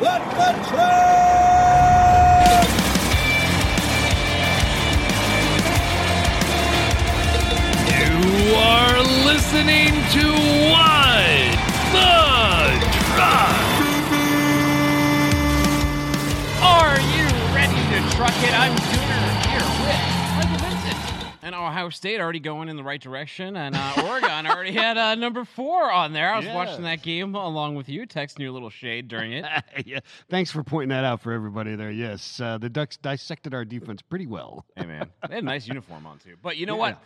Let the train! You are listening to What the Truck. Are you ready to truck it? I'm Ohio State already going in the right direction, and uh, Oregon already had uh, number four on there. I was watching that game along with you, texting you a little shade during it. yeah, thanks for pointing that out for everybody there. Yes, uh, the Ducks dissected our defense pretty well. Hey man, they had a nice uniform on too. But you know Yeah. what?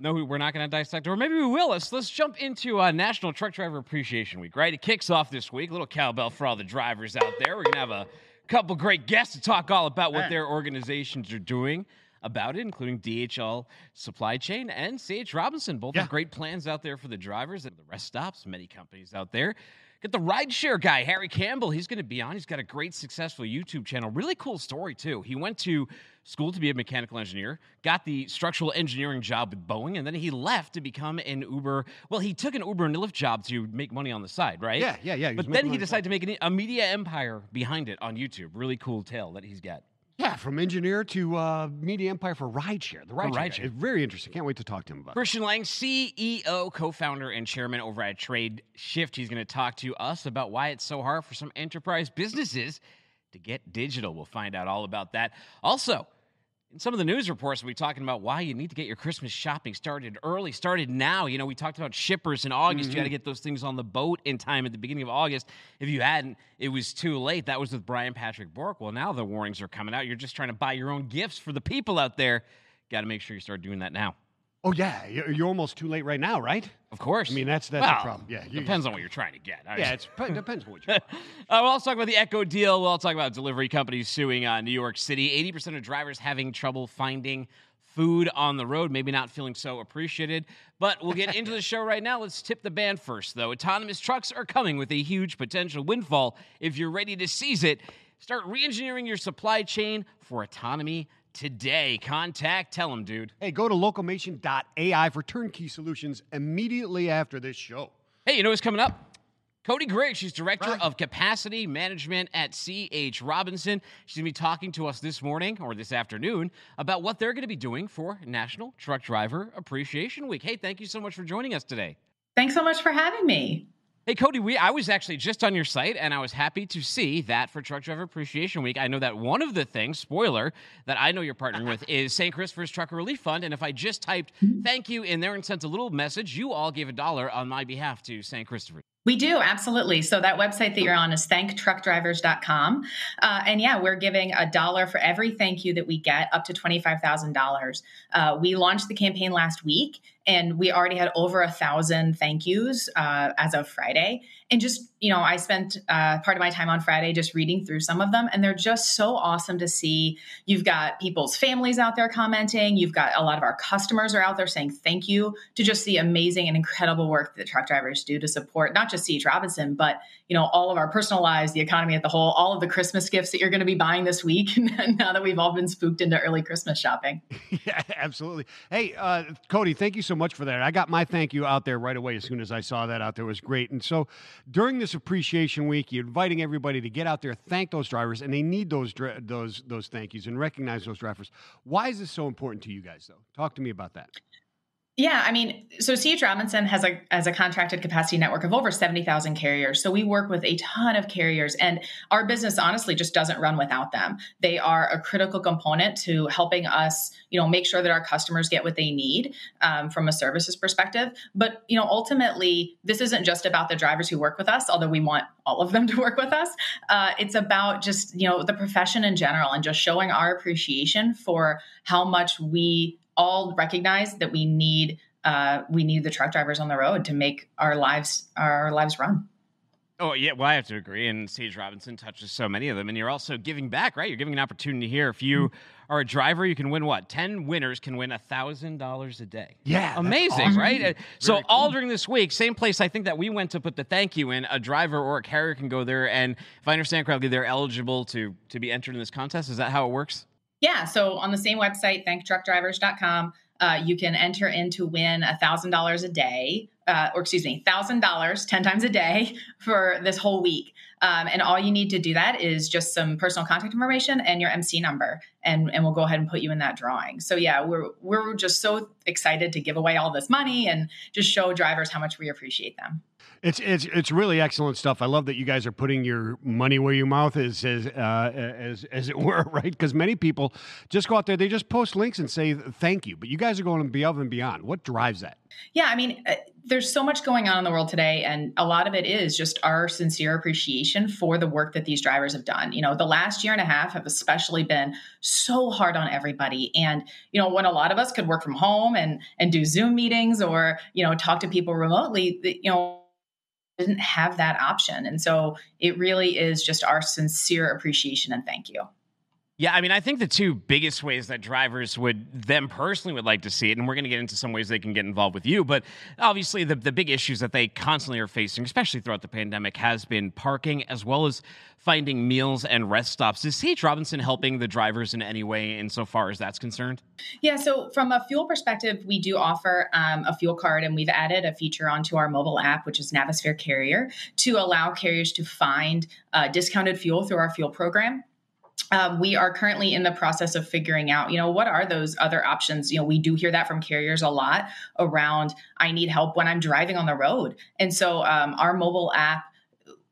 No, we're not going to dissect, or maybe we will. Let's let's jump into uh, National Truck Driver Appreciation Week. Right, it kicks off this week. A little cowbell for all the drivers out there. We're going to have a couple great guests to talk all about what their organizations are doing about it, including DHL Supply Chain and CH Robinson. Both Yeah. have great plans out there for the drivers and the rest stops. Many companies out there. Get the rideshare guy, Harry Campbell. He's going to be on. He's got a great, successful YouTube channel. Really cool story, too. He went to school to be a mechanical engineer, got the structural engineering job with Boeing, and then he left to become an Uber. Well, he took an Uber and Lyft job to make money on the side, right? Yeah, yeah, yeah, he But then he money on the decided to make an, a media empire behind it on YouTube. Really cool tale that he's got. Yeah, from engineer to uh, media empire for rideshare. The rideshare. rideshare. It's very interesting. Can't wait to talk to him about. it. Christian Lanng, CEO, co founder, and chairman over at Trade Shift. He's going to talk to us about why it's so hard for some enterprise businesses to get digital. We'll find out all about that. Also, in some of the news reports, we'll be talking about why you need to get your Christmas shopping started early, started now. You know, we talked about shippers in August. You got to mm-hmm. get those things on the boat in time at the beginning of August. If you hadn't, it was too late. That was with Brian Patrick Bork. Well, now the warnings are coming out. You're just trying to buy your own gifts for the people out there. Got to make sure you start doing that now. Oh yeah, you're you're almost too late right now, right? Of course. I mean, that's- that's the Well, problem. Yeah, you- depends on what you're trying to get. I Yeah, it depends on what you're. uh, we'll also talk about the Echo deal. We'll talk about delivery companies suing uh, New York City. 80% of drivers having trouble finding food on the road, maybe not feeling so appreciated. But we'll get into the show right now. Let's tip the band first, though. Autonomous trucks are coming with a huge potential windfall. If you're ready to seize it, start re engineering your supply chain for autonomy today. Contact, tell them, dude. Hey, go to locomation.ai for turnkey solutions immediately after this show. Hey, you know what's coming up? Cody Griggs, she's director of capacity management at CH Robinson. She's going to be talking to us this morning or this afternoon about what they're going to be doing for National Truck Driver Appreciation Week. Hey, thank you so much for joining us today. Thanks so much for having me. Hey, Cody, we I was actually just on your site and I was happy to see that for Truck Driver Appreciation Week. I know that one of the things, spoiler, that I know you're partnering with is St. Christopher's Trucker Relief Fund. And if I just typed thank you in there and sent a little message, you all gave a dollar on my behalf to St. Christopher. We do, absolutely. So that website that you're on is thanktruckdrivers.com. Uh, and yeah, we're giving a dollar for every thank you that we get up to $25,000. Uh, we launched the campaign last week and we already had over a thousand thank yous uh, as of Friday. And just, you know, I spent uh, part of my time on Friday just reading through some of them, and they're just so awesome to see. You've got people's families out there commenting, you've got a lot of our customers are out there saying thank you to just the amazing and incredible work that truck drivers do to support not just C.H. Robinson, but, you know, all of our personal lives, the economy at the whole, all of the Christmas gifts that you're going to be buying this week now that we've all been spooked into early Christmas shopping. yeah, absolutely. Hey, uh, Cody, thank you so much for that. I got my thank you out there right away as soon as I saw that out there. It was great. And so during this appreciation week, you're inviting everybody to get out there, thank those drivers, and they need those those those thank yous and recognize those drivers. Why is this so important to you guys, though? Talk to me about that. Yeah, I mean, so CH Robinson has a as a contracted capacity network of over 70,000 carriers. So we work with a ton of carriers and our business honestly just doesn't run without them. They are a critical component to helping us, you know, make sure that our customers get what they need um, from a services perspective. But, you know, ultimately, this isn't just about the drivers who work with us, although we want all of them to work with us. Uh, it's about just, you know, the profession in general and just showing our appreciation for how much we all recognize that we need uh, we need the truck drivers on the road to make our lives our lives run. Oh yeah, well I have to agree. And CH Robinson touches so many of them, and you're also giving back, right? You're giving an opportunity here. If you are a driver, you can win what? Ten winners can win a thousand dollars a day. Yeah, amazing, awesome. right? Uh, So Very all during this week, same place I think that we went to put the thank you in. A driver or a carrier can go there, and if I understand correctly, they're eligible to to be entered in this contest. Is that how it works? Yeah, so on the same website, thanktruckdrivers.com, uh, you can enter in to win $1,000 a day, uh, or excuse me, $1,000 10 times a day for this whole week. Um, and all you need to do that is just some personal contact information and your MC number, and, and we'll go ahead and put you in that drawing. So yeah, we're we're just so excited to give away all this money and just show drivers how much we appreciate them. It's it's it's really excellent stuff. I love that you guys are putting your money where your mouth is, as uh, as as it were, right? Because many people just go out there, they just post links and say thank you, but you guys are going above and beyond. What drives that? Yeah, I mean, uh, there's so much going on in the world today, and a lot of it is just our sincere appreciation for the work that these drivers have done. You know, the last year and a half have especially been so hard on everybody, and you know, when a lot of us could work from home and and do Zoom meetings or you know talk to people remotely, you know didn't have that option. And so it really is just our sincere appreciation and thank you. Yeah, I mean, I think the two biggest ways that drivers would, them personally, would like to see it, and we're going to get into some ways they can get involved with you, but obviously the, the big issues that they constantly are facing, especially throughout the pandemic, has been parking as well as finding meals and rest stops. Is CH Robinson helping the drivers in any way insofar as that's concerned? Yeah, so from a fuel perspective, we do offer um, a fuel card, and we've added a feature onto our mobile app, which is Navisphere Carrier, to allow carriers to find uh, discounted fuel through our fuel program um, we are currently in the process of figuring out, you know, what are those other options? You know, we do hear that from carriers a lot around, I need help when I'm driving on the road. And so um, our mobile app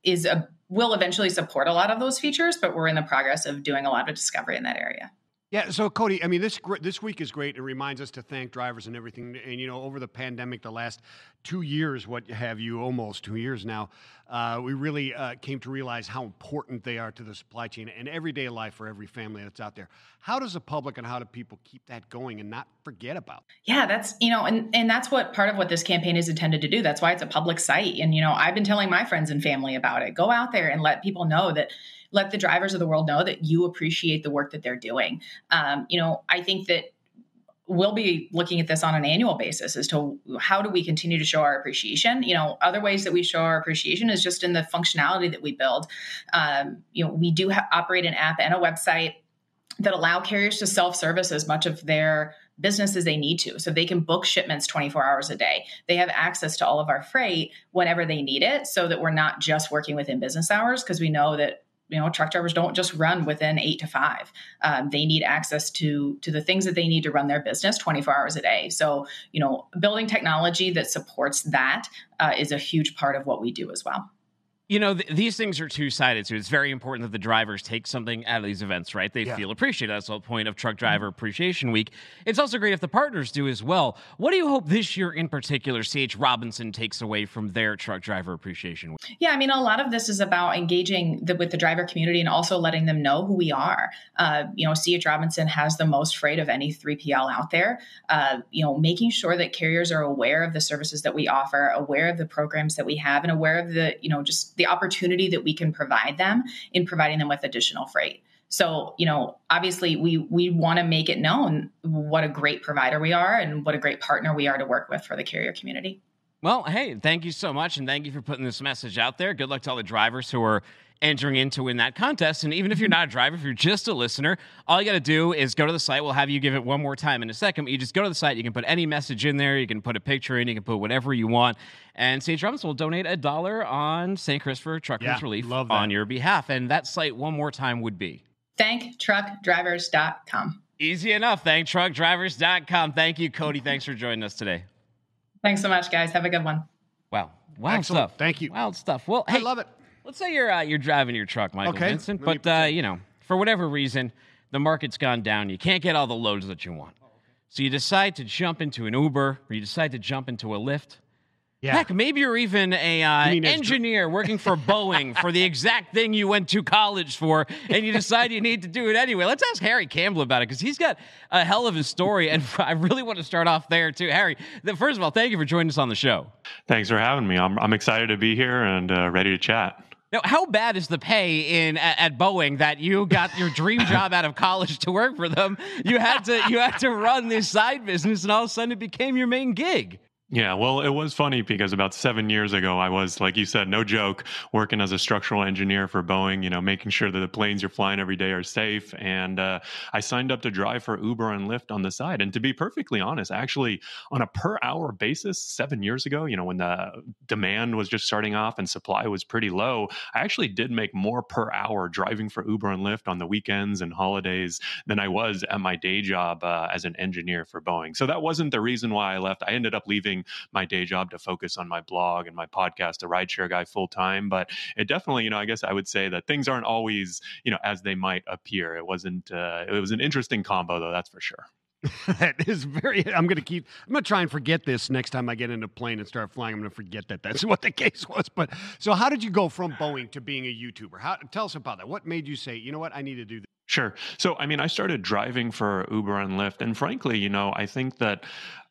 is a will eventually support a lot of those features, but we're in the progress of doing a lot of discovery in that area. Yeah, so Cody, I mean, this this week is great. It reminds us to thank drivers and everything. And you know, over the pandemic, the last two years, what have you, almost two years now, uh, we really uh, came to realize how important they are to the supply chain and everyday life for every family that's out there. How does the public and how do people keep that going and not forget about? Yeah, that's you know, and and that's what part of what this campaign is intended to do. That's why it's a public site. And you know, I've been telling my friends and family about it. Go out there and let people know that let the drivers of the world know that you appreciate the work that they're doing. Um, you know, I think that we'll be looking at this on an annual basis as to how do we continue to show our appreciation. You know other ways that we show our appreciation is just in the functionality that we build. Um, you know we do ha- operate an app and a website that allow carriers to self-service as much of their business as they need to so they can book shipments 24 hours a day. They have access to all of our freight whenever they need it so that we're not just working within business hours because we know that you know truck drivers don't just run within eight to five. Um, they need access to to the things that they need to run their business 24 hours a day. So you know building technology that supports that uh, is a huge part of what we do as well you know, th- these things are two sided. So it's very important that the drivers take something out of these events, right? They yeah. feel appreciated. That's the whole point of Truck Driver mm-hmm. Appreciation Week. It's also great if the partners do as well. What do you hope this year in particular, CH Robinson takes away from their Truck Driver Appreciation Week? Yeah, I mean, a lot of this is about engaging the, with the driver community and also letting them know who we are. Uh, you know, CH Robinson has the most freight of any 3PL out there. Uh, you know, making sure that carriers are aware of the services that we offer, aware of the programs that we have, and aware of the, you know, just the opportunity that we can provide them in providing them with additional freight. So, you know, obviously we we want to make it known what a great provider we are and what a great partner we are to work with for the carrier community. Well, hey, thank you so much and thank you for putting this message out there. Good luck to all the drivers who are entering into win that contest. And even if you're not a driver, if you're just a listener, all you got to do is go to the site. We'll have you give it one more time in a second. But you just go to the site. You can put any message in there. You can put a picture in. You can put whatever you want. And CH Robinson will donate a dollar on St. Christopher Truckers yeah, Relief on your behalf. And that site, one more time, would be thanktruckdrivers.com. Easy enough. Thanktruckdrivers.com. Thank you, Cody. Thanks for joining us today. Thanks so much, guys. Have a good one. Wow. Wild Excellent. stuff. Thank you. Wild stuff. Well, hey, I love it. Let's say you're uh, you're driving your truck, Michael okay. Vincent, but uh, you know, for whatever reason, the market's gone down. You can't get all the loads that you want. So you decide to jump into an Uber, or you decide to jump into a Lyft. Yeah. Heck, maybe you're even a uh, engineer working for Boeing for the exact thing you went to college for, and you decide you need to do it anyway. Let's ask Harry Campbell about it because he's got a hell of a story, and I really want to start off there too. Harry, first of all, thank you for joining us on the show. Thanks for having me. I'm I'm excited to be here and uh, ready to chat. Now, how bad is the pay in at, at, Boeing that you got your dream job out of college to work for them? You had to you had to run this side business, and all of a sudden it became your main gig. Yeah, well, it was funny because about seven years ago, I was, like you said, no joke, working as a structural engineer for Boeing, you know, making sure that the planes you're flying every day are safe. And uh, I signed up to drive for Uber and Lyft on the side. And to be perfectly honest, actually, on a per hour basis, seven years ago, you know, when the demand was just starting off and supply was pretty low, I actually did make more per hour driving for Uber and Lyft on the weekends and holidays than I was at my day job uh, as an engineer for Boeing. So that wasn't the reason why I left. I ended up leaving my day job to focus on my blog and my podcast, The Rideshare Guy, full time. But it definitely, you know, I guess I would say that things aren't always, you know, as they might appear. It wasn't. Uh, it was an interesting combo, though. That's for sure. that is very. I'm going to keep. I'm going to try and forget this next time I get in a plane and start flying. I'm going to forget that that's what the case was. But so, how did you go from Boeing to being a YouTuber? How tell us about that? What made you say, you know what, I need to do this? Sure. So, I mean, I started driving for Uber and Lyft, and frankly, you know, I think that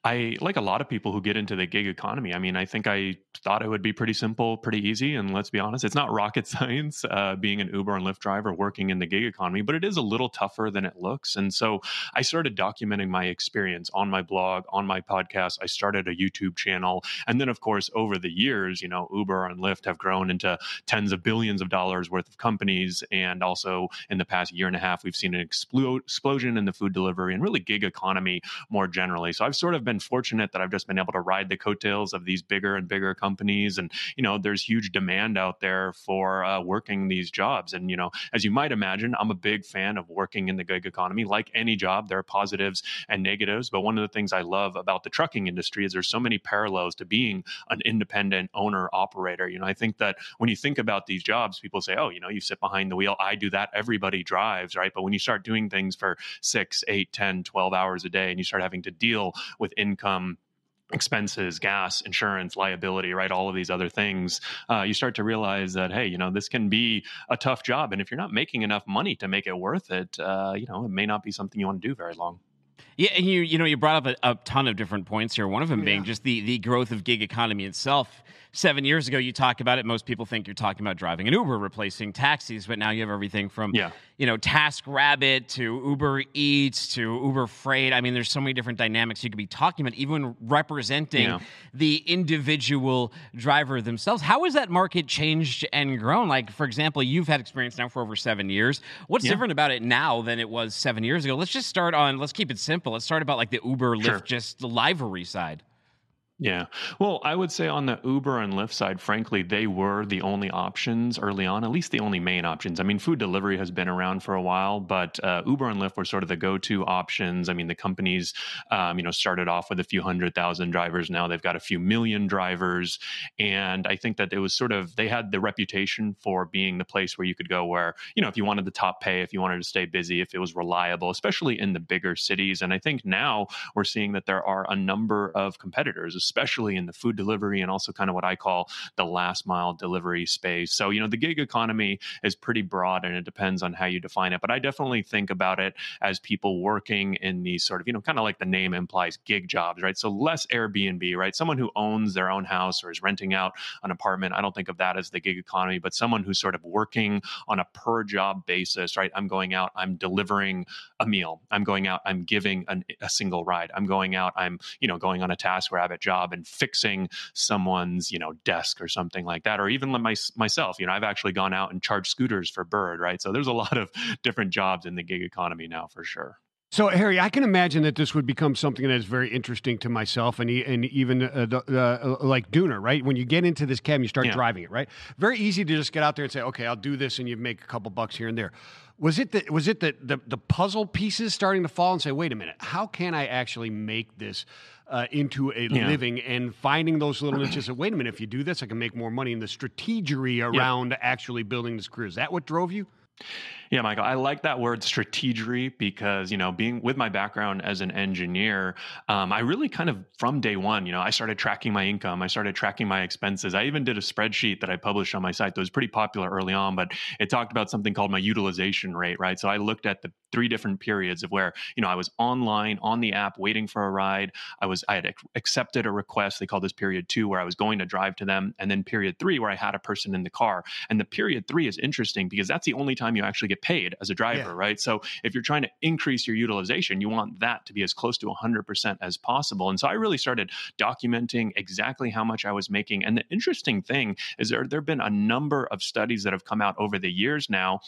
I like a lot of people who get into the gig economy. I mean, I think I thought it would be pretty simple, pretty easy. And let's be honest, it's not rocket science uh, being an Uber and Lyft driver working in the gig economy, but it is a little tougher than it looks. And so I started documenting my experience on my blog, on my podcast. I started a YouTube channel. And then, of course, over the years, you know, Uber and Lyft have grown into tens of billions of dollars worth of companies. And also in the past year and a half, we've seen an explosion in the food delivery and really gig economy more generally. So I've sort of been been fortunate that I've just been able to ride the coattails of these bigger and bigger companies. And, you know, there's huge demand out there for uh, working these jobs. And, you know, as you might imagine, I'm a big fan of working in the gig economy. Like any job, there are positives and negatives. But one of the things I love about the trucking industry is there's so many parallels to being an independent owner operator. You know, I think that when you think about these jobs, people say, oh, you know, you sit behind the wheel. I do that. Everybody drives, right? But when you start doing things for six, eight, 10, 12 hours a day and you start having to deal with income expenses, gas, insurance, liability, right? All of these other things, uh, you start to realize that, hey, you know, this can be a tough job. And if you're not making enough money to make it worth it, uh, you know, it may not be something you want to do very long. Yeah, and you you know you brought up a, a ton of different points here. One of them being just the the growth of gig economy itself seven years ago, you talk about it. Most people think you're talking about driving an Uber replacing taxis, but now you have everything from yeah. you know TaskRabbit to Uber Eats to Uber Freight. I mean, there's so many different dynamics you could be talking about, even representing yeah. the individual driver themselves. How has that market changed and grown? Like, for example, you've had experience now for over seven years. What's yeah. different about it now than it was seven years ago? Let's just start on. Let's keep it simple. Let's start about like the Uber, Lyft, sure. just the livery side. Yeah. Well, I would say on the Uber and Lyft side, frankly, they were the only options early on, at least the only main options. I mean, food delivery has been around for a while, but uh, Uber and Lyft were sort of the go to options. I mean, the companies, um, you know, started off with a few hundred thousand drivers. Now they've got a few million drivers. And I think that it was sort of, they had the reputation for being the place where you could go where, you know, if you wanted the top pay, if you wanted to stay busy, if it was reliable, especially in the bigger cities. And I think now we're seeing that there are a number of competitors, especially in the food delivery and also kind of what I call the last mile delivery space. So, you know, the gig economy is pretty broad and it depends on how you define it. But I definitely think about it as people working in these sort of, you know, kind of like the name implies gig jobs, right? So less Airbnb, right? Someone who owns their own house or is renting out an apartment. I don't think of that as the gig economy, but someone who's sort of working on a per job basis, right? I'm going out, I'm delivering a meal. I'm going out, I'm giving an, a single ride. I'm going out, I'm, you know, going on a TaskRabbit job job and fixing someone's you know desk or something like that or even my, myself you know i've actually gone out and charged scooters for bird right so there's a lot of different jobs in the gig economy now for sure so, Harry, I can imagine that this would become something that is very interesting to myself and, and even uh, uh, like Dooner, right? When you get into this cab, you start yeah. driving it, right? Very easy to just get out there and say, okay, I'll do this, and you make a couple bucks here and there. Was it the, was it the, the, the puzzle pieces starting to fall and say, wait a minute, how can I actually make this uh, into a yeah. living and finding those little niches of, wait a minute, if you do this, I can make more money, and the strategery around yeah. actually building this career. Is that what drove you? Yeah, Michael, I like that word strategery because, you know, being with my background as an engineer, um, I really kind of from day one, you know, I started tracking my income, I started tracking my expenses. I even did a spreadsheet that I published on my site that was pretty popular early on, but it talked about something called my utilization rate, right? So I looked at the three different periods of where, you know, I was online on the app waiting for a ride. I was, I had accepted a request. They call this period two, where I was going to drive to them. And then period three, where I had a person in the car. And the period three is interesting because that's the only time you actually get paid as a driver, yeah. right? So if you're trying to increase your utilization, you want that to be as close to 100% as possible. And so I really started documenting exactly how much I was making. And the interesting thing is there there have been a number of studies that have come out over the years now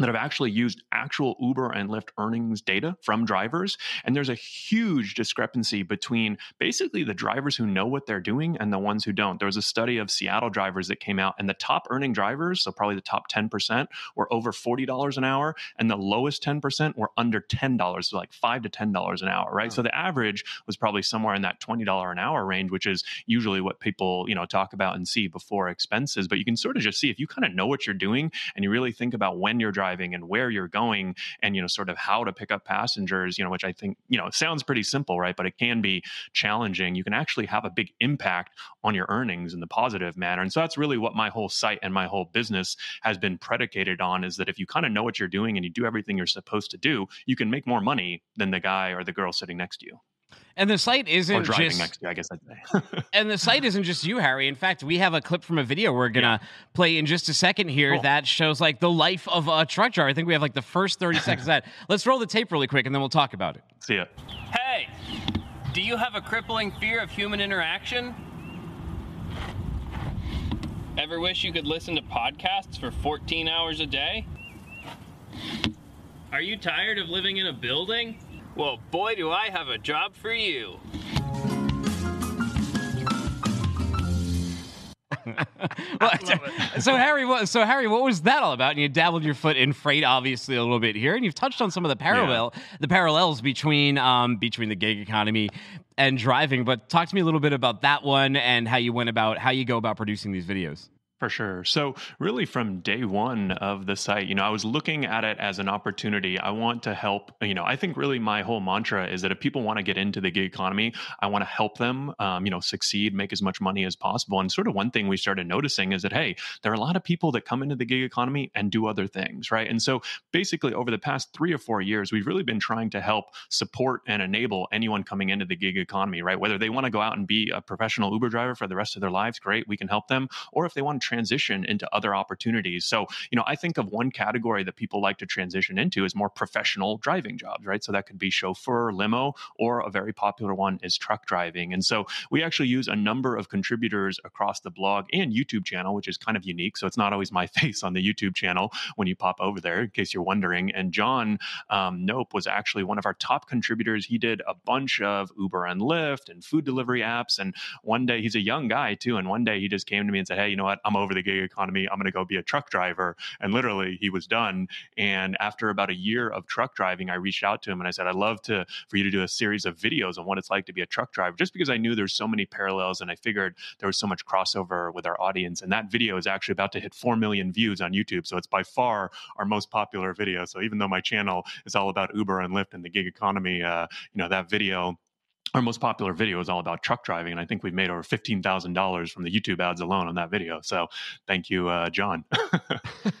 that have actually used actual Uber and Lyft earnings data from drivers. And there's a huge discrepancy between basically the drivers who know what they're doing and the ones who don't. There was a study of Seattle drivers that came out, and the top earning drivers, so probably the top 10%, were over $40 an hour, and the lowest 10% were under $10, so like 5 to $10 an hour, right? Oh. So the average was probably somewhere in that $20 an hour range, which is usually what people, you know, talk about and see before expenses. But you can sort of just see if you kind of know what you're doing and you really think about when you're driving and where you're going and you know sort of how to pick up passengers you know which i think you know sounds pretty simple right? But it can be challenging. You can actually have a big impact on your earnings in the positive manner. And so that's really what my whole site and my whole business has been predicated on is that if you kind of know what you're doing and you do everything you're supposed to do you can make more money than the guy or the girl sitting next to you and the site isn't or just next I guess I'd say. and the site isn't just you, Harry. In fact, we have a clip from a video we're gonna yeah. play in just a second here cool. that shows like the life of a truck driver. I think we have like the first 30 seconds of that. Let's roll the tape really quick and then we'll talk about it. See ya. Hey, do you have a crippling fear of human interaction? Ever wish you could listen to podcasts for 14 hours a day? Are you tired of living in a building? Well, boy, do I have a job for you. well, so Harry, what, so Harry, what was that all about? And you dabbled your foot in freight, obviously a little bit here, and you've touched on some of the parallel, yeah. the parallels between um, between the gig economy and driving. But talk to me a little bit about that one and how you went about how you go about producing these videos. For sure. So, really, from day one of the site, you know, I was looking at it as an opportunity. I want to help. You know, I think really my whole mantra is that if people want to get into the gig economy, I want to help them, um, you know, succeed, make as much money as possible. And sort of one thing we started noticing is that, hey, there are a lot of people that come into the gig economy and do other things, right? And so, basically, over the past three or four years, we've really been trying to help support and enable anyone coming into the gig economy, right? Whether they want to go out and be a professional Uber driver for the rest of their lives, great, we can help them. Or if they want to transition into other opportunities. So, you know, I think of one category that people like to transition into is more professional driving jobs, right? So that could be chauffeur, limo, or a very popular one is truck driving. And so we actually use a number of contributors across the blog and YouTube channel, which is kind of unique. So it's not always my face on the YouTube channel when you pop over there, in case you're wondering. And John um, Nope was actually one of our top contributors. He did a bunch of Uber and Lyft and food delivery apps. And one day he's a young guy too. And one day he just came to me and said, Hey, you know what? I'm over the gig economy. I'm going to go be a truck driver. And literally, he was done. And after about a year of truck driving, I reached out to him and I said, I'd love to for you to do a series of videos on what it's like to be a truck driver, just because I knew there's so many parallels and I figured there was so much crossover with our audience. And that video is actually about to hit 4 million views on YouTube. So it's by far our most popular video. So even though my channel is all about Uber and Lyft and the gig economy, uh, you know, that video our most popular video is all about truck driving, and I think we've made over fifteen thousand dollars from the YouTube ads alone on that video. So, thank you, uh, John.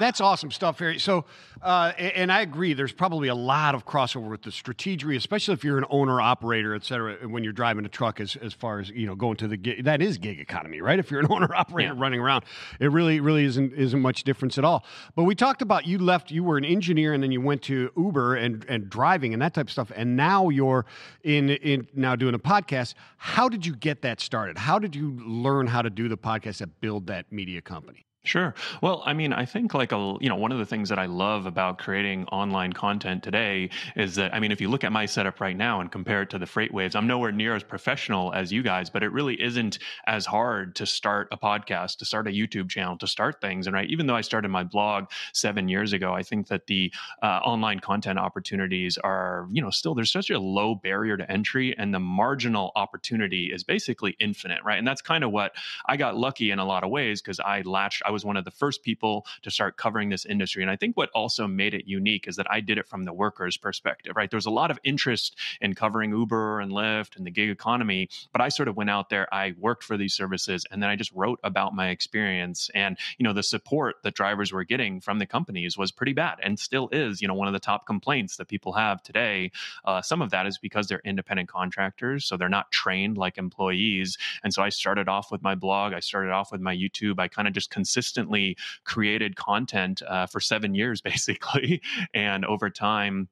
That's awesome stuff, Harry. So, uh, and I agree. There's probably a lot of crossover with the strategy, especially if you're an owner, operator, et cetera. When you're driving a truck, as as far as you know, going to the gig, that is gig economy, right? If you're an owner, operator yeah. running around, it really, really isn't isn't much difference at all. But we talked about you left. You were an engineer, and then you went to Uber and and driving and that type of stuff, and now you're in in now doing a podcast. How did you get that started? How did you learn how to do the podcast that build that media company? Sure. Well, I mean, I think like a you know one of the things that I love about creating online content today is that I mean, if you look at my setup right now and compare it to the FreightWaves, I'm nowhere near as professional as you guys, but it really isn't as hard to start a podcast, to start a YouTube channel, to start things. And right, even though I started my blog seven years ago, I think that the uh, online content opportunities are you know still there's such a low barrier to entry, and the marginal opportunity is basically infinite, right? And that's kind of what I got lucky in a lot of ways because I latched. I was one of the first people to start covering this industry. And I think what also made it unique is that I did it from the worker's perspective, right? There's a lot of interest in covering Uber and Lyft and the gig economy, but I sort of went out there, I worked for these services, and then I just wrote about my experience. And, you know, the support that drivers were getting from the companies was pretty bad and still is, you know, one of the top complaints that people have today. Uh, some of that is because they're independent contractors, so they're not trained like employees. And so I started off with my blog, I started off with my YouTube, I kind of just considered consistently created content uh, for seven years, basically. And over time,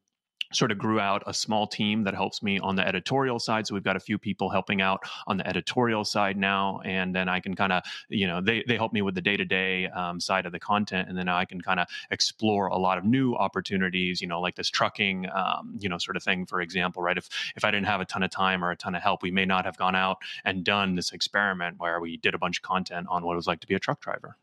sort of grew out a small team that helps me on the editorial side. So we've got a few people helping out on the editorial side now. And then i can kind of you know they, they help me with the day-to-day um, side of the content. And then i can kind of explore a lot of new opportunities you know like this trucking um, you know sort of thing for example right? If if i didn't have a ton of time or a ton of help we may not have gone out and done this experiment where we did a bunch of content on what it was like to be a truck driver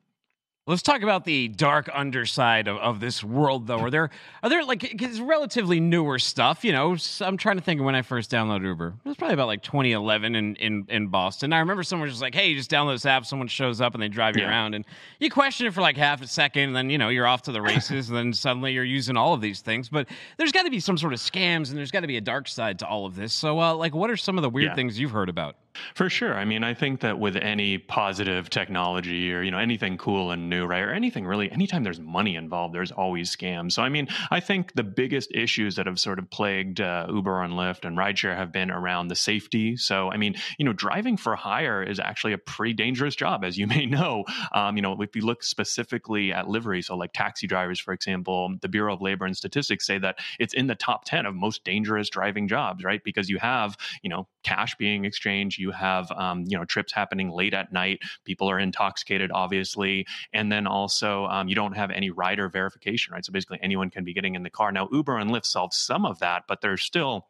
Let's talk about the dark underside of, of this world, though. Are there are there like it's relatively newer stuff? You know, I'm trying to think of when I first downloaded Uber. It was probably about like 2011 in in, in Boston. I remember someone was just like, "Hey, you just download this app." Someone shows up and they drive you yeah. around, and you question it for like half a second, and then you know you're off to the races, and then suddenly you're using all of these things. But there's got to be some sort of scams, and there's got to be a dark side to all of this. So, uh, like, what are some of the weird yeah. things you've heard about? For sure. I mean, I think that with any positive technology or, you know, anything cool and new, right? Or anything really, anytime there's money involved, there's always scams. So, I mean, I think the biggest issues that have sort of plagued uh, Uber and Lyft and rideshare have been around the safety. So, I mean, you know, driving for hire is actually a pretty dangerous job, as you may know. Um, you know, if you look specifically at livery, so like taxi drivers, for example, the Bureau of Labor and Statistics say that it's in the top 10 of most dangerous driving jobs, right? Because you have, you know, cash being exchanged you have um, you know trips happening late at night. People are intoxicated, obviously, and then also um, you don't have any rider verification, right? So basically, anyone can be getting in the car. Now, Uber and Lyft solve some of that, but there's still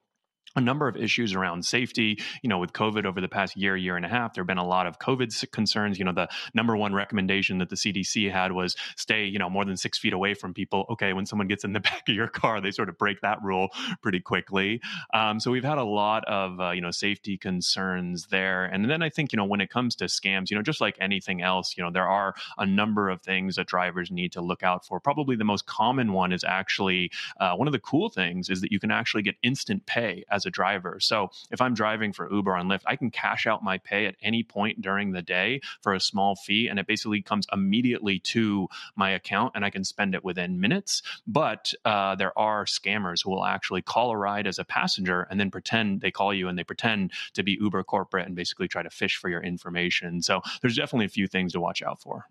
a number of issues around safety. You know, with COVID over the past year, year and a half, there have been a lot of COVID concerns. You know, the number one recommendation that the CDC had was stay, you know, more than six feet away from people. Okay, when someone gets in the back of your car, they sort of break that rule pretty quickly. Um, so we've had a lot of, uh, you know, safety concerns there. And then I think, you know, when it comes to scams, you know, just like anything else, you know, there are a number of things that drivers need to look out for. Probably the most common one is actually uh, one of the cool things is that you can actually get instant pay as as a driver. So if I'm driving for Uber and Lyft, I can cash out my pay at any point during the day for a small fee, and it basically comes immediately to my account, and I can spend it within minutes. But uh, there are scammers who will actually call a ride as a passenger and then pretend they call you and they pretend to be Uber corporate and basically try to fish for your information. So there's definitely a few things to watch out for.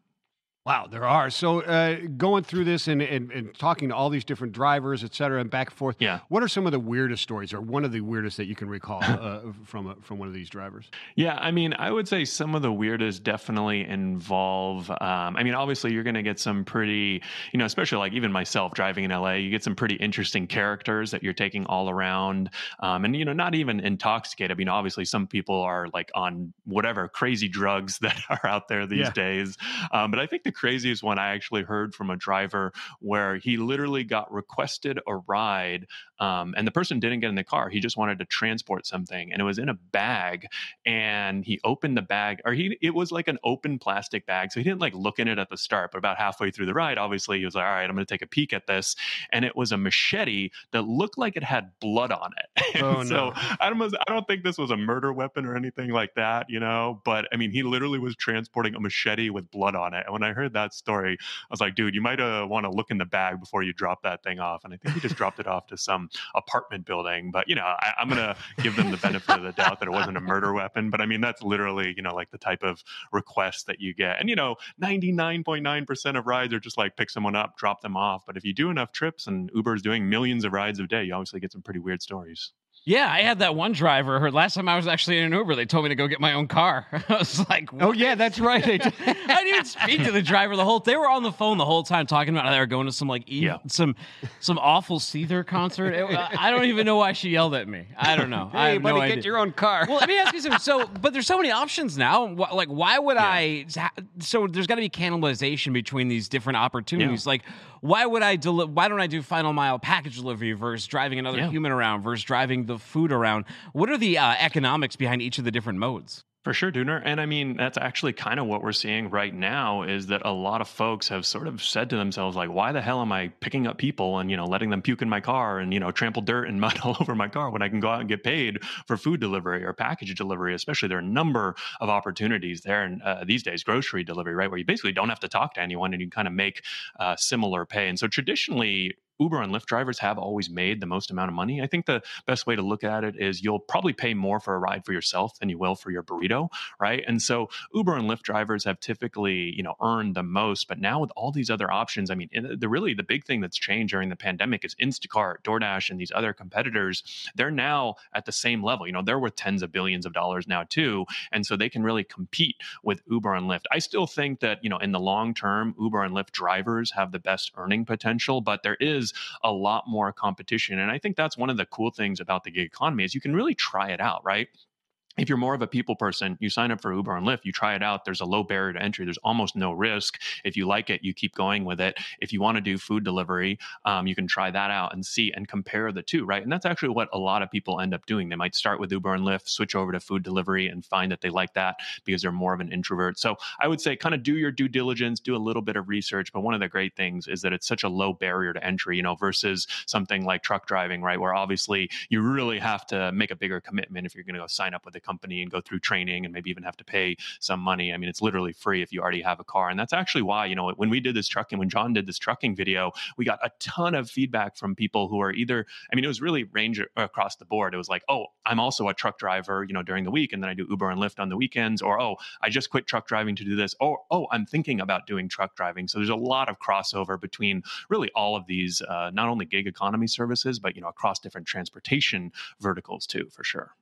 Wow, there are. So uh, going through this and, and, and, talking to all these different drivers, et cetera, and back and forth. Yeah. What are some of the weirdest stories, or one of the weirdest that you can recall uh, from a, from one of these drivers? Yeah, I mean, I would say some of the weirdest definitely involve. Um, I mean, obviously, you're going to get some pretty, you know, especially like even myself driving in LA, you get some pretty interesting characters that you're taking all around, um, and you know, not even intoxicated. I mean, obviously, some people are like on whatever crazy drugs that are out there these yeah. days, um, but I think the craziest one I actually heard from a driver where he literally got requested a ride um, and the person didn't get in the car. He just wanted to transport something and it was in a bag and he opened the bag or he, it was like an open plastic bag. So he didn't like look in it at the start, but about halfway through the ride, obviously he was like, all right, I'm going to take a peek at this. And it was a machete that looked like it had blood on it. Oh, so no. I don't, I don't think this was a murder weapon or anything like that, you know, but I mean, he literally was transporting a machete with blood on it. And when I heard heard that story, I was like, dude, you might uh, want to look in the bag before you drop that thing off. And I think he just dropped it off to some apartment building. But, you know, I, I'm going to give them the benefit of the doubt that it wasn't a murder weapon. But I mean, that's literally, you know, like the type of request that you get. And, you know, 99.9% of rides are just like pick someone up, drop them off. But if you do enough trips and Uber is doing millions of rides a day, you obviously get some pretty weird stories. Yeah, I had that one driver. Her last time I was actually in an Uber, they told me to go get my own car. I was like, what? "Oh yeah, that's right." I didn't even speak to the driver the whole. They were on the phone the whole time talking about how they were going to some like e- yeah. some some awful Seether concert. It, I don't even know why she yelled at me. I don't know. hey, I buddy, no get idea. your own car. well, let me ask you something. So, but there's so many options now. Like, why would yeah. I? So there's got to be cannibalization between these different opportunities. Yeah. Like, why would I? Deli- why don't I do final mile package delivery versus driving another human around versus driving the food around? What are the uh, economics behind each of the different modes? For sure, Dooner. And I mean, that's actually kind of what we're seeing right now is that a lot of folks have sort of said to themselves, like, why the hell am I picking up people and, you know, letting them puke in my car and, you know, trample dirt and mud all over my car when I can go out and get paid for food delivery or package delivery? Especially there are a number of opportunities there and uh, these days, grocery delivery, right? Where you basically don't have to talk to anyone and you kind of make uh, similar pay. And so traditionally, Uber and Lyft drivers have always made the most amount of money. I think the best way to look at it is you'll probably pay more for a ride for yourself than you will for your burrito, right? And so Uber and Lyft drivers have typically, you know, earned the most. But now with all these other options, I mean, the really the big thing that's changed during the pandemic is Instacart, DoorDash, and these other competitors. They're now at the same level. You know, they're worth tens of billions of dollars now too, and so they can really compete with Uber and Lyft. I still think that you know in the long term, Uber and Lyft drivers have the best earning potential, but there is a lot more competition, and I think that's one of the cool things about the gig economy is you can really try it out, right? If you're more of a people person, you sign up for Uber and Lyft, you try it out. There's a low barrier to entry. There's almost no risk. If you like it, you keep going with it. If you want to do food delivery, um, you can try that out and see and compare the two, right? And that's actually what a lot of people end up doing. They might start with Uber and Lyft, switch over to food delivery, and find that they like that because they're more of an introvert. So I would say kind of do your due diligence, do a little bit of research. But one of the great things is that it's such a low barrier to entry, you know, versus something like truck driving, right? Where obviously you really have to make a bigger commitment if you're going to go sign up with a company and go through training and maybe even have to pay some money. I mean, it's literally free if you already have a car. And that's actually why, you know, when we did this trucking, when John did this trucking video, we got a ton of feedback from people who are either, I mean, it was really range across the board. It was like, oh, I'm also a truck driver, you know, during the week, and then I do Uber and Lyft on the weekends, or oh, I just quit truck driving to do this, or oh, I'm thinking about doing truck driving. So there's a lot of crossover between really all of these, uh, not only gig economy services, but you know, across different transportation verticals too, for sure.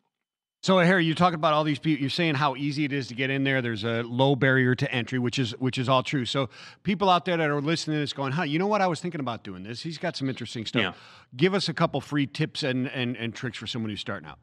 So Harry, you're talking about all these people. You're saying how easy it is to get in there. There's a low barrier to entry, which is which is all true. So people out there that are listening to this going, "Huh, you know what? I was thinking about doing this." He's got some interesting stuff. Yeah. Give us a couple free tips and, and and tricks for someone who's starting out.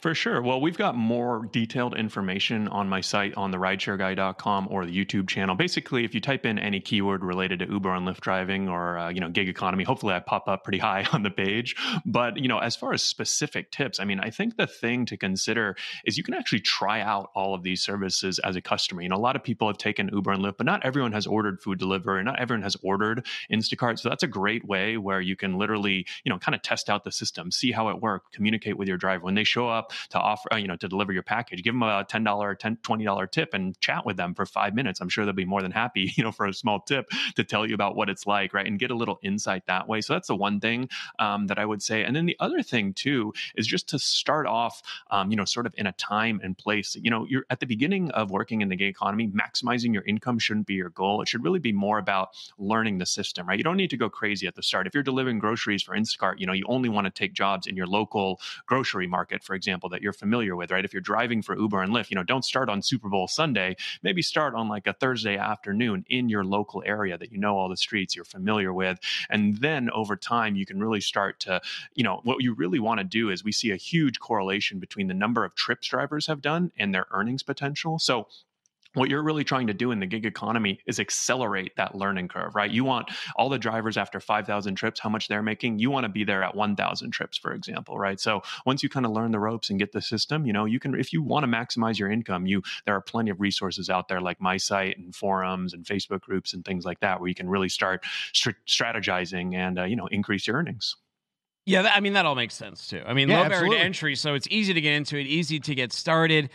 For sure. Well, we've got more detailed information on my site on the rideshareguy.com or the YouTube channel. Basically, if you type in any keyword related to Uber and Lyft driving or uh, you know gig economy, hopefully I pop up pretty high on the page. But you know, as far as specific tips, I mean, I think the thing to consider is you can actually try out all of these services as a customer. You know, a lot of people have taken Uber and Lyft, but not everyone has ordered food delivery, not everyone has ordered Instacart. So that's a great way where you can literally, you know, kind of test out the system, see how it works, communicate with your driver when they show show up to offer, uh, you know, to deliver your package, give them a $10, $10 $20 tip and chat with them for five minutes. I'm sure they'll be more than happy, you know, for a small tip to tell you about what it's like, right? And get a little insight that way. So that's the one thing um, that I would say. And then the other thing too is just to start off, um, you know, sort of in a time and place. You know, you're at the beginning of working in the gig economy, maximizing your income shouldn't be your goal. It should really be more about learning the system, right? You don't need to go crazy at the start. If you're delivering groceries for Instacart, you know, you only want to take jobs in your local grocery market, for example that you're familiar with, right? If you're driving for Uber and Lyft, you know, don't start on Super Bowl Sunday. Maybe start on like a Thursday afternoon in your local area that you know all the streets you're familiar with. And then over time, you can really start to, you know, what you really want to do is we see a huge correlation between the number of trips drivers have done and their earnings potential. So what you're really trying to do in the gig economy is accelerate that learning curve, right? You want all the drivers after 5,000 trips, how much they're making. You want to be there at 1,000 trips, for example, right? So once you kind of learn the ropes and get the system, you know, you can, if you want to maximize your income, you there are plenty of resources out there like my site and forums and Facebook groups and things like that where you can really start strategizing and uh, you know increase your earnings. Yeah, I mean that all makes sense too. I mean, yeah, low barrier to entry, so it's easy to get into it, easy to get started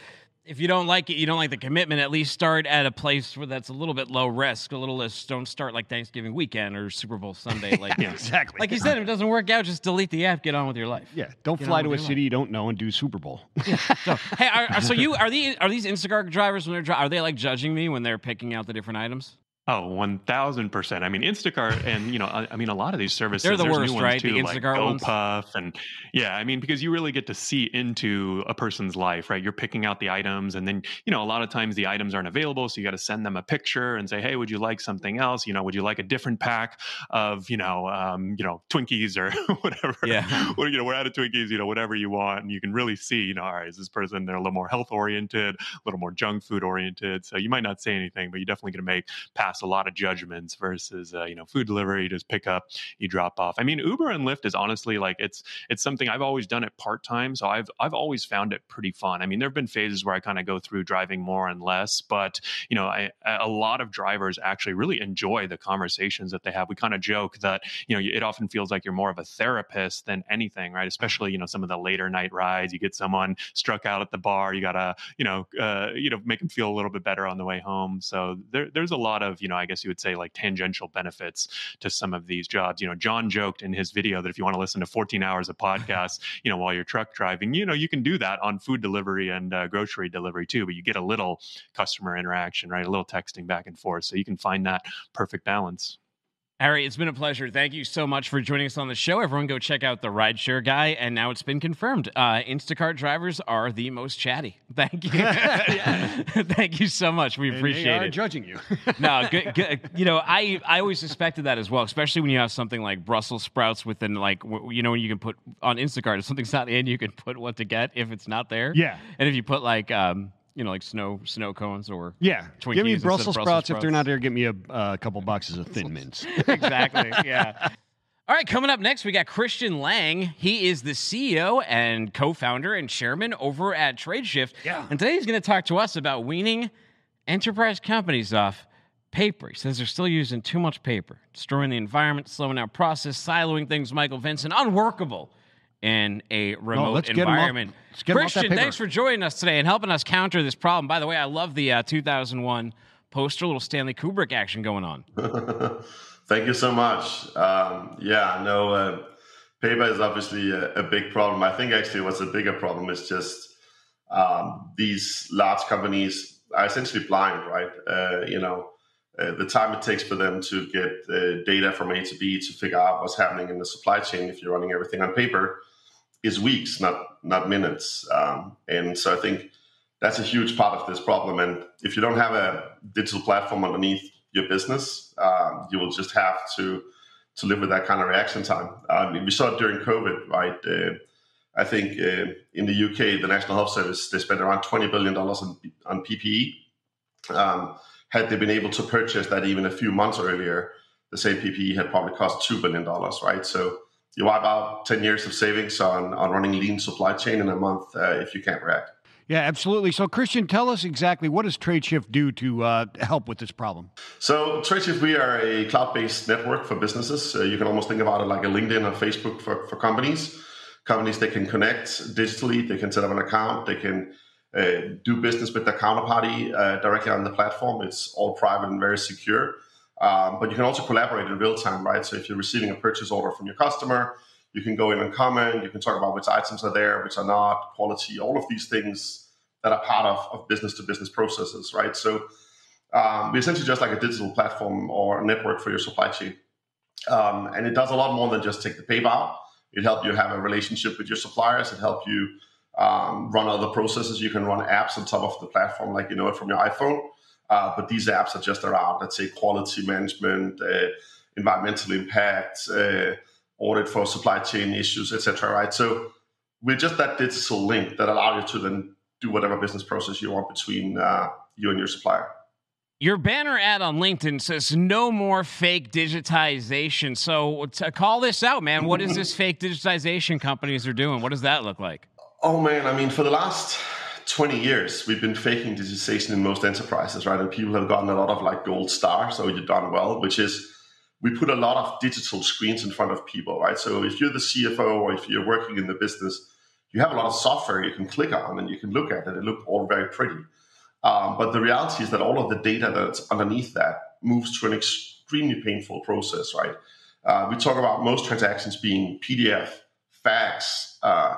if you don't like it, you don't like the commitment, at least start at a place where that's a little bit low risk, a little less. Don't start like Thanksgiving weekend or Super Bowl Sunday. Like yeah, exactly. Like you said, if it doesn't work out, just delete the app. Get on with your life. Yeah, don't get fly to a city life. you don't know and do Super Bowl. yeah. So, hey, are, are, so you are these are these Instacart drivers when they're are they like judging me when they're picking out the different items? Oh, 1000%. I mean, Instacart and, you know, I, I, mean, a lot of these services, they're the worst, new ones right? too, the Instacart like GoPuff. And yeah, I mean, because you really get to see into a person's life, right? You're picking out the items and then, you know, a lot of times the items aren't available. So you got to send them a picture and say, hey, would you like something else? You know, would you like a different pack of, you know, um, you know, Twinkies or whatever? Yeah. or, you know, we're out of Twinkies, you know, whatever you want. And you can really see, you know, all right, is this person, they're a little more health oriented, a little more junk food oriented. So you might not say anything, but you're definitely going to make pass a lot of judgments versus uh, you know food delivery. Just pick up, you drop off. I mean, Uber and Lyft is honestly like it's it's something I've always done it part time, so I've I've always found it pretty fun. I mean, there have been phases where I kind of go through driving more and less, but you know, I, a lot of drivers actually really enjoy the conversations that they have. We kind of joke that you know it often feels like you're more of a therapist than anything, right? Especially you know some of the later night rides. You get someone struck out at the bar, you gotta you know uh, you know make them feel a little bit better on the way home. So there, there's a lot of you know, I guess you would say like tangential benefits to some of these jobs. You know, John joked in his video that if you want to listen to 14 hours of podcasts, you know, while you're truck driving, you know, you can do that on food delivery and uh, grocery delivery too, but you get a little customer interaction, right? A little texting back and forth. So you can find that perfect balance. Harry, it's been a pleasure. Thank you so much for joining us on the show. Everyone, go check out the Rideshare Guy. And now it's been confirmed uh, Instacart drivers are the most chatty. Thank you. Thank you so much. We And appreciate they are it. judging you. no, good, good. You know, I I always suspected that as well, especially when you have something like Brussels sprouts within like you know when you can put on Instacart if something's not in, you can put what to get if it's not there. Yeah. and if you put like um you know like snow snow cones or yeah. Twinkies Give me Brussels, Brussels sprouts. If they're not there, Give me a uh, couple boxes of Thin Mints. exactly. Yeah. All right, coming up next, we got Christian Lanng. He is the CEO and co founder and chairman over at TradeShift. Yeah. And today he's going to talk to us about weaning enterprise companies off paper. He says they're still using too much paper, destroying the environment, slowing down process, siloing things, Michael Vincent, unworkable in a remote let's get 'em off- environment. let's get 'em off that Christian, paper. thanks for joining us today and helping us counter this problem. By the way, I love the uh, 2001 poster, little Stanley Kubrick action going on. Thank you so much. Um, yeah, no, uh, paper is obviously a, a, big problem. I think actually what's a bigger problem is just um, these large companies are essentially blind, right? Uh, you know, uh, the time it takes for them to get uh, data from A to B to figure out what's happening in the supply chain if you're running everything on paper is weeks, not not minutes. Um, and so I think that's a huge part of this problem. And if you don't have a digital platform underneath your business, um, you will just have to to live with that kind of reaction time. Um, we saw it during COVID, right? Uh, I think uh, in the UK, the National Health Service they spent around twenty billion dollars on on PPE. Um, had they been able to purchase that even a few months earlier, the same PPE had probably cost two billion dollars, right? So you wipe out ten years of savings on on running lean supply chain in a month uh, if you can't react. Yeah, absolutely. So, Christian, tell us exactly what does Tradeshift do to uh, help with this problem? So, Tradeshift, we are a cloud-based network for businesses. Uh, you can almost think about it like a LinkedIn or Facebook for, for companies. Companies they can connect digitally, they can set up an account, they can uh, do business with their counterparty uh, directly on the platform. It's all private and very secure. Um, but you can also collaborate in real time, right? So if you're receiving a purchase order from your customer, you can go in and comment. You can talk about which items are there, which are not, quality, all of these things that are part of, business to business processes, right? So um, we're essentially just like a digital platform or network for your supply chain. Um, and it does a lot more than just take the paper. It helps you have a relationship with your suppliers. It helps you um, run other processes. You can run apps on top of the platform, like you know it from your iPhone. Uh, but these apps are just around, let's say, quality management, uh, environmental impact, uh, audit for supply chain issues, etc. Right? So we're just that digital link that allows you to then do whatever business process you want between uh, you and your supplier. Your banner ad on LinkedIn says no more fake digitization. So to call this out, man, what is this fake digitization companies are doing? What does that look like? Oh man, I mean, for the last 20 years, we've been faking digitization in most enterprises, right? And people have gotten a lot of like gold star, so you've done well, which is we put a lot of digital screens in front of people, right? So if you're the CFO or if you're working in the business, you have a lot of software you can click on and you can look at it. It look all very pretty. Um, but the reality is that all of the data that's underneath that moves through an extremely painful process, right? Uh, we talk about most transactions being PDF, fax, uh,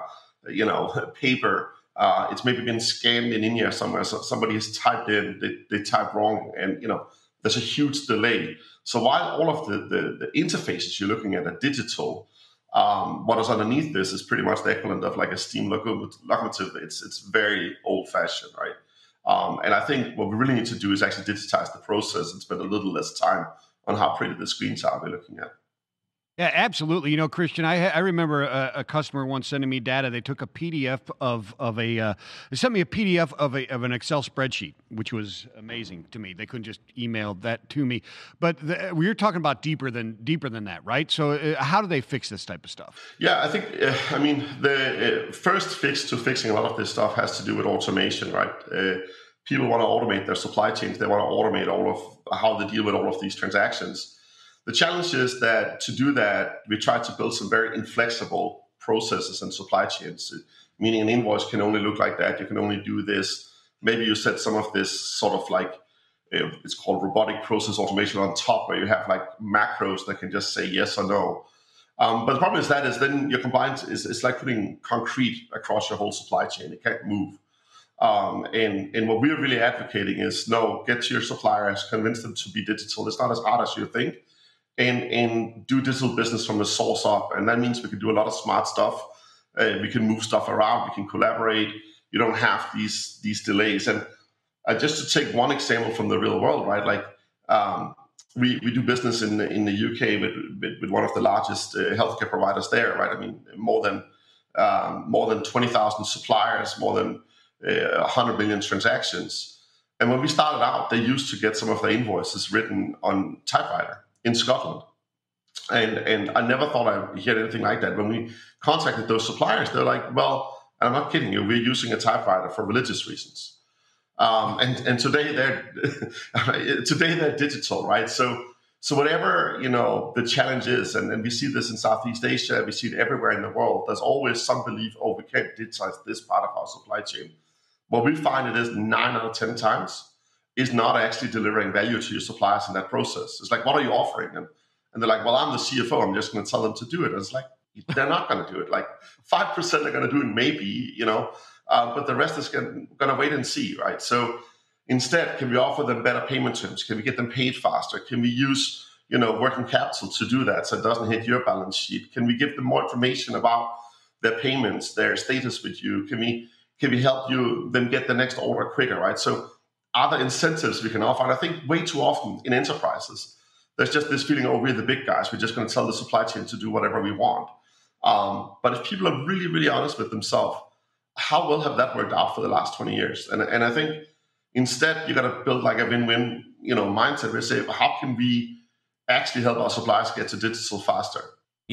you know, paper. Uh, it's maybe been scanned in India somewhere. So somebody has typed in, they, they wrong, and you know, there's a huge delay. So while all of the, the, the interfaces you're looking at are digital, um, what is underneath this is pretty much the equivalent of like a steam locomotive. It's it's very old fashioned, right? Um, and I think what we really need to do is actually digitize the process and spend a little less time on how pretty the screens are we're looking at. Yeah, absolutely. You know, Christian, I I remember a, a, customer once sending me data. They took a PDF of of a uh, they sent me a PDF of a of an Excel spreadsheet, which was amazing to me. They couldn't just email that to me, but the, we were talking about deeper than deeper than that, right? So, uh, how do they fix this type of stuff? Yeah, I think uh, I mean the uh, first fix to fixing a lot of this stuff has to do with automation, right? Uh, people want to automate their supply chains. They want to automate all of how they deal with all of these transactions. The challenge is that to do that, we try to build some very inflexible processes and supply chains, meaning an invoice can only look like that. You can only do this. Maybe you set some of this sort of like it's called robotic process automation on top, where you have like macros that can just say yes or no. Um, but the problem is that is then your compliance is it's like putting concrete across your whole supply chain. It can't move. Um, and and what we're really advocating is no, get to your suppliers, convince them to be digital. It's not as hard as you think, and and do digital business from the source up. And that means we can do a lot of smart stuff. Uh, we can move stuff around. We can collaborate. You don't have these these delays. And uh, just to take one example from the real world, right? Like um, we, we do business in in the UK with with, with one of the largest uh, healthcare providers there, right? I mean, more than um, more than twenty thousand suppliers, more than uh, hundred million transactions. And when we started out, they used to get some of their invoices written on typewriter in Scotland. And and I never thought I'd hear anything like that. When we contacted those suppliers, they're like, "Well, and I'm not kidding you. We're using a typewriter for religious reasons." Um, and and today they're today they're digital, right? So so whatever you know the challenge is, and, and we see this in Southeast Asia, we see it everywhere in the world. There's always some belief, oh, we can't digitize this part of our supply chain. What we find it is nine out of ten times is not actually delivering value to your suppliers in that process. It's like, what are you offering them? And they're like, well, I'm the CFO. I'm just going to tell them to do it. And it's like, they're not going to do it. Like five percent are going to do it, maybe, you know uh, but the rest is going to wait and see, right? So instead, can we offer them better payment terms? Can we get them paid faster? Can we use you know working capital to do that so it doesn't hit your balance sheet? Can we give them more information about their payments, their status with you? Can we can we help you them get the next order quicker, right? So other incentives we can offer, and I think way too often in enterprises, there's just this feeling, oh, we're the big guys. We're just going to tell the supply chain to do whatever we want. Um, but if people are really, really honest with themselves, how well have that worked out for the last 20 years? And, and I think instead you got to build like a win-win, you know, mindset where you say, how can we actually help our suppliers get to digital faster?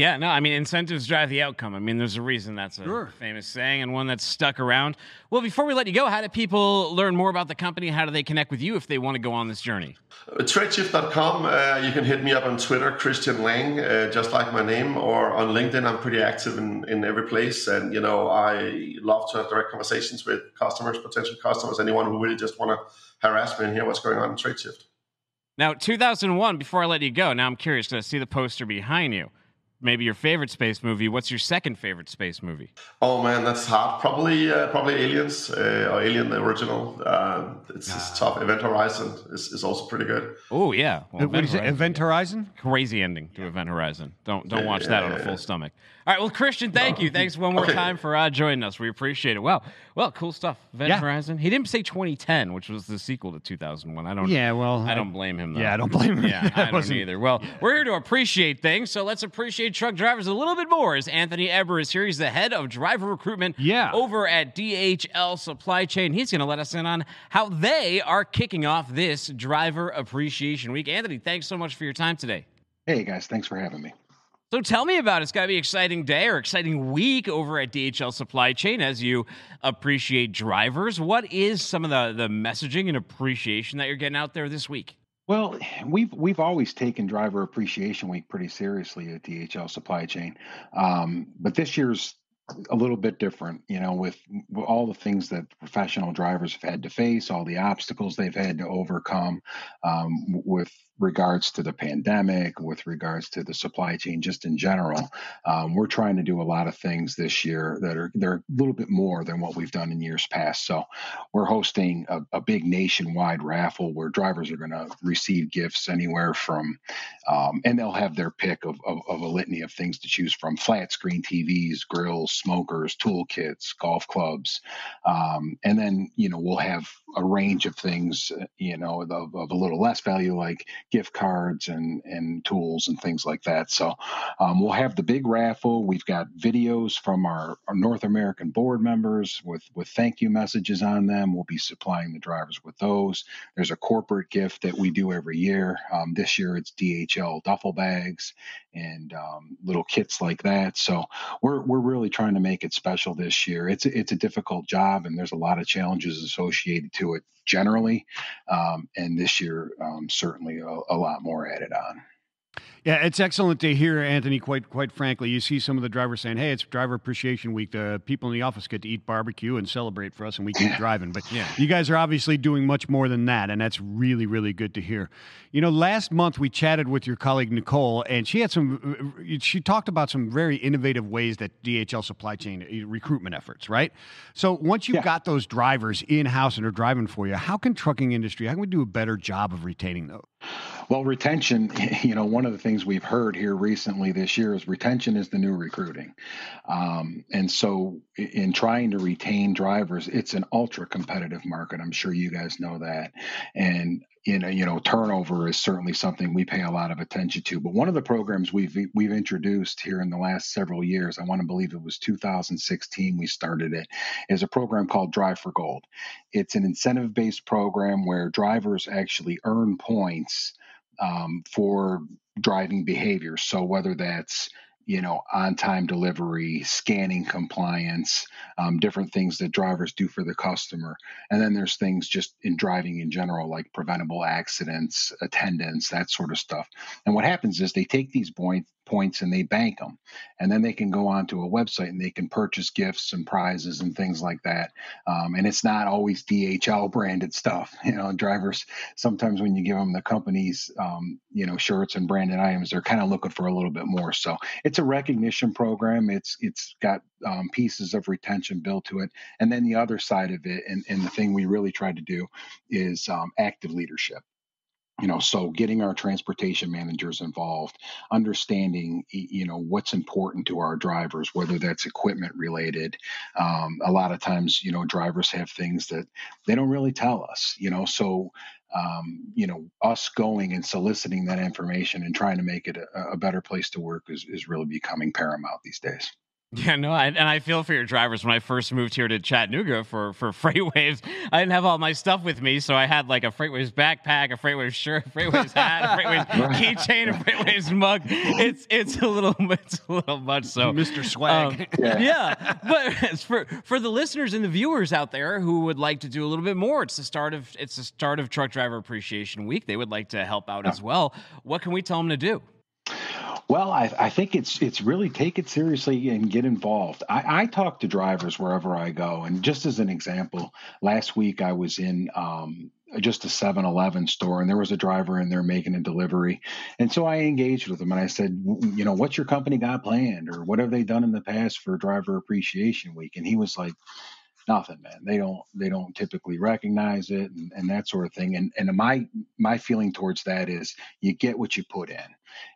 Yeah, no, I mean, incentives drive the outcome. I mean, there's a reason that's a sure. famous saying and one that's stuck around. Well, before we let you go, how do people learn more about the company? How do they connect with you if they want to go on this journey? Uh, Tradeshift.com. Uh, you can hit me up on Twitter, Christian Lanng, uh, just like my name, or on LinkedIn. I'm pretty active in, in every place. And, you know, I love to have direct conversations with customers, potential customers, anyone who really just want to harass me and hear what's going on in Tradeshift. Now, 2001, before I let you go, now I'm curious to see the poster behind you maybe your favorite space movie. What's your second favorite space movie? Oh man, that's hard. Probably uh, probably Aliens uh, or Alien the original. Uh, it's, it's, tough. Event Horizon is, is also pretty good. Oh yeah, well, what is it? Event Horizon? Crazy ending to Event Horizon. Don't don't watch that on a full stomach. All right, well, Christian, thank you. Thanks one more okay. time for uh, joining us. We appreciate it. Well, well, cool stuff. Event yeah. Horizon. He didn't say 2010, which was the sequel to 2001. I don't. Yeah, well, I, I don't blame him. Though. Yeah, I don't blame him. Yeah, I don't either. Well, yeah. we're here to appreciate things, so let's appreciate truck drivers a little bit more. As Anthony Eber is here, he's the head of driver recruitment. Yeah. over at DHL Supply Chain. He's going to let us in on how they are kicking off this Driver Appreciation Week. Anthony, thanks so much for your time today. Hey guys, thanks for having me. So tell me about it. It's got to be an exciting day or exciting week over at DHL Supply Chain as you appreciate drivers. What is some of the, the messaging and appreciation that you're getting out there this week? Well, we've we've always taken Driver Appreciation Week pretty seriously at DHL Supply Chain, um, but this year's a little bit different, you know, with all the things that professional drivers have had to face, all the obstacles they've had to overcome, um, with regards to the pandemic, with regards to the supply chain, just in general. Um, we're trying to do a lot of things this year that are they're a little bit more than what we've done in years past. So we're hosting a, a big nationwide raffle where drivers are going to receive gifts anywhere from, um, and they'll have their pick of, of, of, a litany of things to choose from: flat screen TVs, grills, smokers, toolkits, golf clubs, um, and then you know we'll have a range of things, uh, you know, of, of a little less value like gift cards and and tools and things like that. So um, we'll have the big raffle. We've got videos from our, our, North American board members with with thank you messages on them. We'll be supplying the drivers with those. There's a corporate gift that we do every year. Um, this year it's DHL duffel bags and um, little kits like that. So we're we're really trying to make it special this year. It's it's a difficult job and there's a lot of challenges associated to it generally, um, and this year um, certainly a, a, lot more added on. Yeah, it's excellent to hear, Anthony. Quite quite frankly, you see some of the drivers saying, "Hey, it's Driver Appreciation Week. The people in the office get to eat barbecue and celebrate for us, and we keep driving." But Yeah. you guys are obviously doing much more than that, and that's really really good to hear. You know, last month we chatted with your colleague Nicole, and she had some. She talked about some very innovative ways that DHL supply chain uh, recruitment efforts. Right. So once you've Yeah. got those drivers in house and are driving for you, how can trucking industry? How can we do a better job of retaining those? Well, retention, you know, one of the things we've heard here recently this year is retention is the new recruiting. Um, and so, in trying to retain drivers, it's an ultra competitive market. I'm sure you guys know that. And you know, you know, turnover is certainly something we pay a lot of attention to. But one of the programs we've we've introduced here in the last several years, I want to believe it was 2016 we started it, is a program called Drive for Gold. It's an incentive-based program where drivers actually earn points um, for driving behavior. So whether that's you know on-time delivery, scanning compliance, um, different things that drivers do for the customer, and then there's things just in driving in general, like preventable accidents, attendance, that sort of stuff. And what happens is they take these point, points and they bank them, and then they can go onto a website and they can purchase gifts and prizes and things like that. Um, and it's not always DHL branded stuff. You know, drivers sometimes when you give them the company's um, you know shirts and branded items, they're kind of looking for a little bit more. So it's a recognition program. It's it's got um, pieces of retention built to it, and then the other side of it, and, and the thing we really try to do is um, active leadership you know so getting our transportation managers involved understanding you know what's important to our drivers whether that's equipment related um, a lot of times you know drivers have things that they don't really tell us you know so um, you know us going and soliciting that information and trying to make it a, a better place to work is, is really becoming paramount these days Yeah, no, I, and I feel for your drivers. When I first moved here to Chattanooga for for FreightWaves, I didn't have all my stuff with me, so I had like a FreightWaves backpack, a FreightWaves shirt, a FreightWaves hat, a FreightWaves keychain, a FreightWaves mug. It's it's a little it's a little much. So Mr. Swag. um, yeah. but for for the listeners and the viewers out there who would like to do a little bit more, it's the start of it's the start of Truck Driver Appreciation Week. They would like to help out as well. What can we tell them to do? Well, I, I think it's it's really take it seriously and get involved. I, I talk to drivers wherever I go, and just as an example, last week I was in um, just a 7-Eleven store, and there was a driver in there making a delivery, and so I engaged with him and I said, you know, what's your company got planned, or what have they done in the past for Driver Appreciation Week? And he was like, nothing man. They don't they don't typically recognize it and, and that sort of thing. And and my my feeling towards that is you get what you put in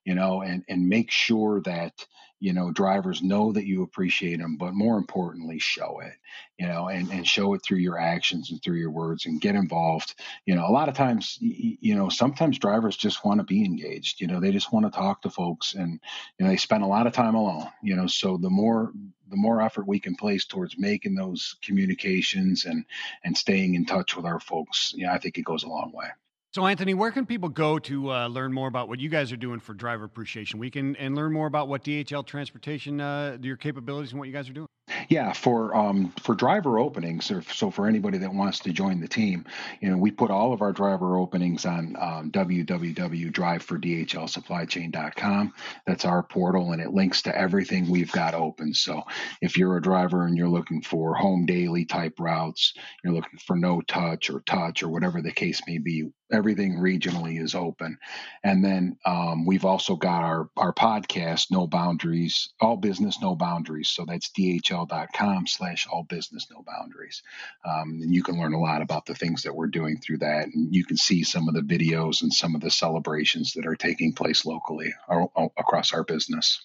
you know and and make sure that you know drivers know that you appreciate them but more importantly show it you know and and show it through your actions and through your words and get involved you know. A lot of times you know sometimes drivers just want to be engaged you know they just want to talk to folks and you know they spend a lot of time alone you know. So the more the more effort we can place towards making those communications and and staying in touch with our folks yeah i think it goes a long way So, Anthony, where can people go to uh, learn more about what you guys are doing for Driver Appreciation Week and, and learn more about what DHL Transportation, uh, your capabilities and what you guys are doing? Yeah, for um, for driver openings, or so for anybody that wants to join the team, you know, we put all of our driver openings on um, www.drivefordhlsupplychain.com. That's our portal, and it links to everything we've got open. So if you're a driver and you're looking for home daily type routes, you're looking for no touch or touch or whatever the case may be, everything regionally is open. And then um, we've also got our our podcast, No Boundaries, All Business No Boundaries. So that's dhl.com slash All Business No Boundaries, um, and you can learn a lot about the things that we're doing through that, and you can see some of the videos and some of the celebrations that are taking place locally or, or across our business.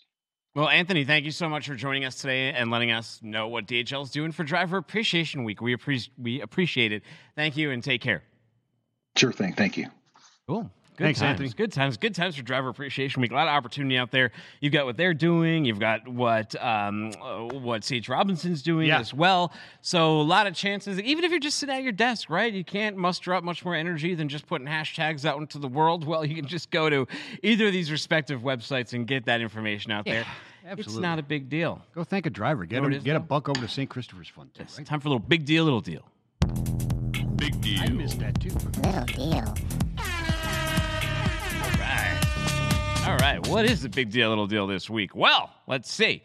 Well, Anthony, thank you so much for joining us today and letting us know what DHL is doing for Driver Appreciation Week. We, appre- we appreciate it. Thank you and take care. Sure thing. Thank you. Cool. Good Thanks, times. Anthony. Good times. Good times for Driver Appreciation Week. A lot of opportunity out there. You've got what they're doing. You've got what um, uh, what C.H. Robinson's doing Yeah. as well. So a lot of chances. Even if you're just sitting at your desk, right? You can't muster up much more energy than just putting hashtags out into the world. Well, you can just go to either of these respective websites and get that information out there. It's absolutely. not a big deal. Go thank a driver. Get him, it is, get a buck over to St. Christopher's Fund. Too, It's right? time for a little big deal, little deal. Big deal. I missed that too. Little deal. All right. What is the big deal, little deal this week? Well, let's see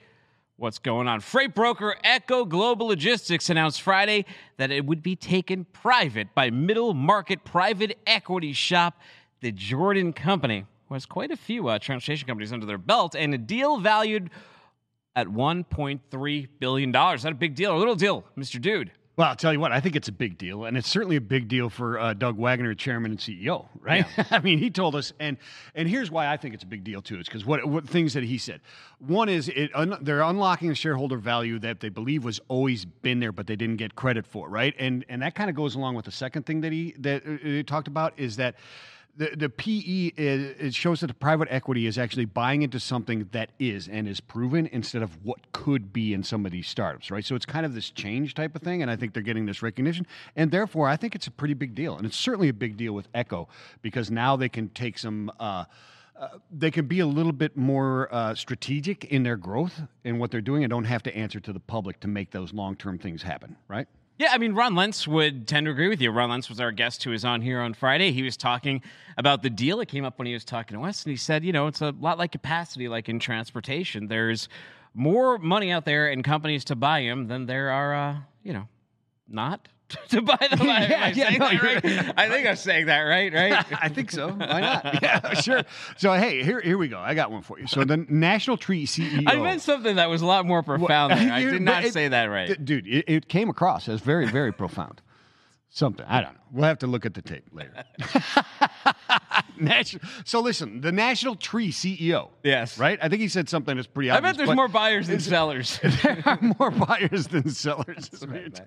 what's going on. Freight broker Echo Global Logistics announced Friday that it would be taken private by middle market private equity shop, the Jordan Company, who has quite a few uh, transportation companies under their belt, and a deal valued at $1.3 billion. Is that a big deal or a little deal, Mr. Dude? Well, I'll tell you what, I think it's a big deal, and it's certainly a big deal for uh, Doug Waggoner, chairman and CEO. Right? Yeah. I mean, he told us, and and here's why I think it's a big deal too. It's because what what things that he said. One is it un, they're unlocking the shareholder value that they believe was always been there, but they didn't get credit for. Right? And and that kind of goes along with the second thing that he that uh, he talked about is that the, the PE is, it shows that the private equity is actually buying into something that is and is proven instead of what could be in some of these startups, right? So it's kind of this change type of thing, and I think they're getting this recognition, and therefore I think it's a pretty big deal, and it's certainly a big deal with Echo because now they can take some. Uh, uh, they can be a little bit more uh, strategic in their growth and what they're doing and don't have to answer to the public to make those long term things happen, right? Yeah, I mean, Ron Lentz would tend to agree with you. Ron Lentz was our guest who was on here on Friday. He was talking about the deal that came up when he was talking to us, and he said, you know, it's a lot like capacity, like in transportation. There's more money out there in companies to buy them than there are, uh, you know, not to buy them. yeah, yeah, no, right? I think I'm saying that right, right? I think so. Why not? Yeah, sure. So hey, here here we go. I got one for you. So the National Tree CEO. I meant something that was a lot more profound. Well, I did not it, say that right, dude. It, it came across as very very profound. Something I don't know. We'll have to look at the tape later. National, so listen, the National Tree CEO. Yes. Right? I think he said something that's pretty obvious. I bet there's more buyers than sellers. there are more buyers than sellers. Right,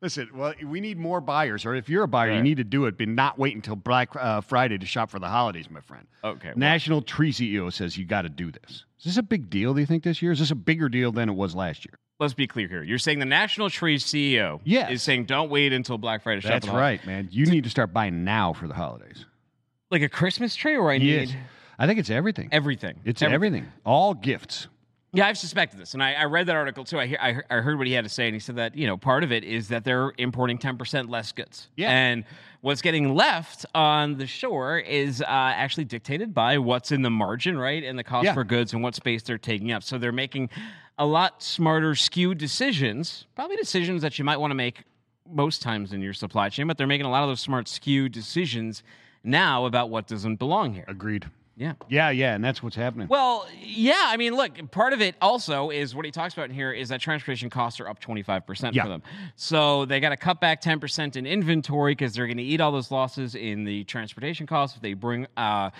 listen, well, we need more buyers, or if you're a buyer, right. you need to do it, but not wait until Black uh, Friday to shop for the holidays, my friend. Okay. National well. Tree CEO says you got to do this. Is this a big deal, do you think, this year? Is this a bigger deal than it was last year? let's be clear here. You're saying the National Tree CEO is saying don't wait until Black Friday. That's right, man. You need to start buying now for the holidays. Like a Christmas tree, or I yes. need. I think it's everything. Everything. It's everything. everything. All gifts. Yeah, I've suspected this, and I, I read that article too. I, hear, I, I heard what he had to say, and he said that you know part of it is that they're importing ten percent less goods. Yeah, and what's getting left on the shore is uh, actually dictated by what's in the margin, right, and the cost yeah. for goods and what space they're taking up. So they're making a lot smarter, skewed decisions, probably decisions that you might want to make most times in your supply chain, but they're making a lot of those smart, skewed decisions now about what doesn't belong here. Agreed. Yeah. Yeah, yeah, and that's what's happening. Well, yeah, I mean, look, part of it also is what he talks about in here is that transportation costs are up 25% yeah. for them. So they got to cut back 10% in inventory because they're going to eat all those losses in the transportation costs if they bring uh,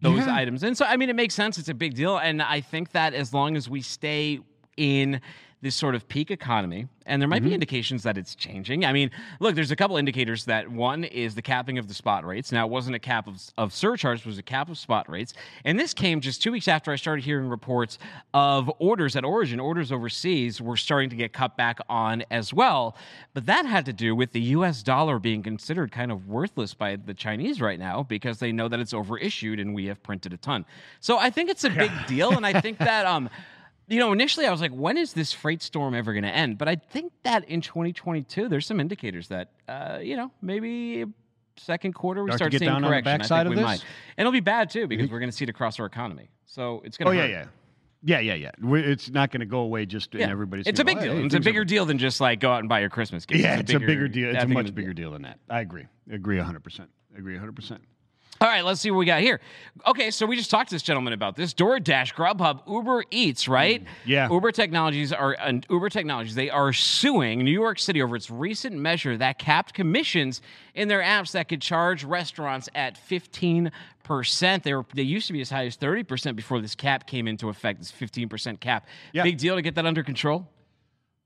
those yeah. items in. So, I mean, it makes sense. It's a big deal. And I think that as long as we stay in this sort of peak economy, and there might mm-hmm. be indications that it's changing. I mean, look, there's a couple indicators that one is the capping of the spot rates. Now, it wasn't a cap of, of surcharges, it was a cap of spot rates. And this came just two weeks after I started hearing reports of orders at origin, orders overseas were starting to get cut back on as well. But that had to do with the US dollar being considered kind of worthless by the Chinese right now because they know that it's overissued and we have printed a ton. So I think it's a big deal. And I think that, um, you know, initially I was like, when is this freight storm ever going to end? But I think that in 2022, there's some indicators that, uh, you know, maybe second quarter we start, start seeing correction. I think we this? might. And it'll be bad too because we're going to see it across our economy. So it's going to. Oh hurt. yeah, yeah. Yeah, yeah, yeah. It's not going to go away just yeah. in everybody's. It's a big deal. Hey, it's a bigger are... deal than just like go out and buy your Christmas gift. Yeah, it's, a, bigger, a bigger deal. It's a much bigger deal than that. I agree. Agree 100. percent Agree 100. All right, let's see what we got here. Okay, so we just talked to this gentleman about this. DoorDash, Grubhub, Uber Eats, right? Mm, yeah. Uber Technologies are and Uber Technologies. They are suing New York City over its recent measure that capped commissions in their apps that could charge restaurants at fifteen percent. They were they used to be as high as thirty percent before this cap came into effect. This fifteen percent cap. Yeah. Big deal to get that under control.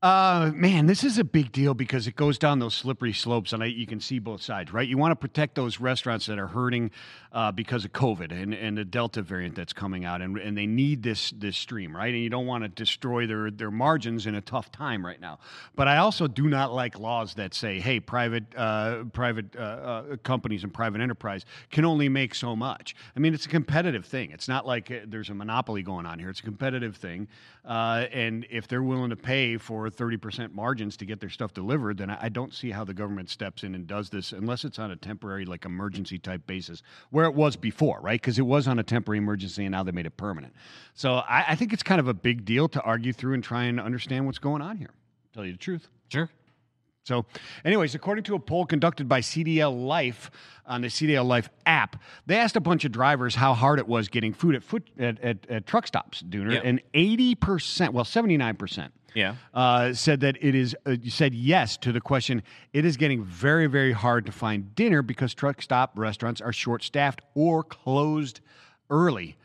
Uh, man, this is a big deal because it goes down those slippery slopes, and I, you can see both sides, right? You want to protect those restaurants that are hurting uh, because of COVID and, and the Delta variant that's coming out, and, and they need this this stream, right? And you don't want to destroy their their margins in a tough time right now. But I also do not like laws that say, hey, private uh, private uh, uh, companies and private enterprise can only make so much. I mean, it's a competitive thing. It's not like uh, there's a monopoly going on here. It's a competitive thing, Uh, and if they're willing to pay for 30% margins to get their stuff delivered, then I, I don't see how the government steps in and does this unless it's on a temporary, like emergency type basis, where it was before, right? Because it was on a temporary emergency and now they made it permanent. So I, I think it's kind of a big deal to argue through and try and understand what's going on here. Tell you the truth. Sure. So, anyways, according to a poll conducted by CDL Life on the CDL Life app, they asked a bunch of drivers how hard it was getting food at foot at, at, at truck stops, Dooner, and eighty percent, well, seventy nine percent, Yeah. uh, said that it is uh, said yes to the question. It is getting very, very hard to find dinner because truck stop restaurants are short staffed or closed early.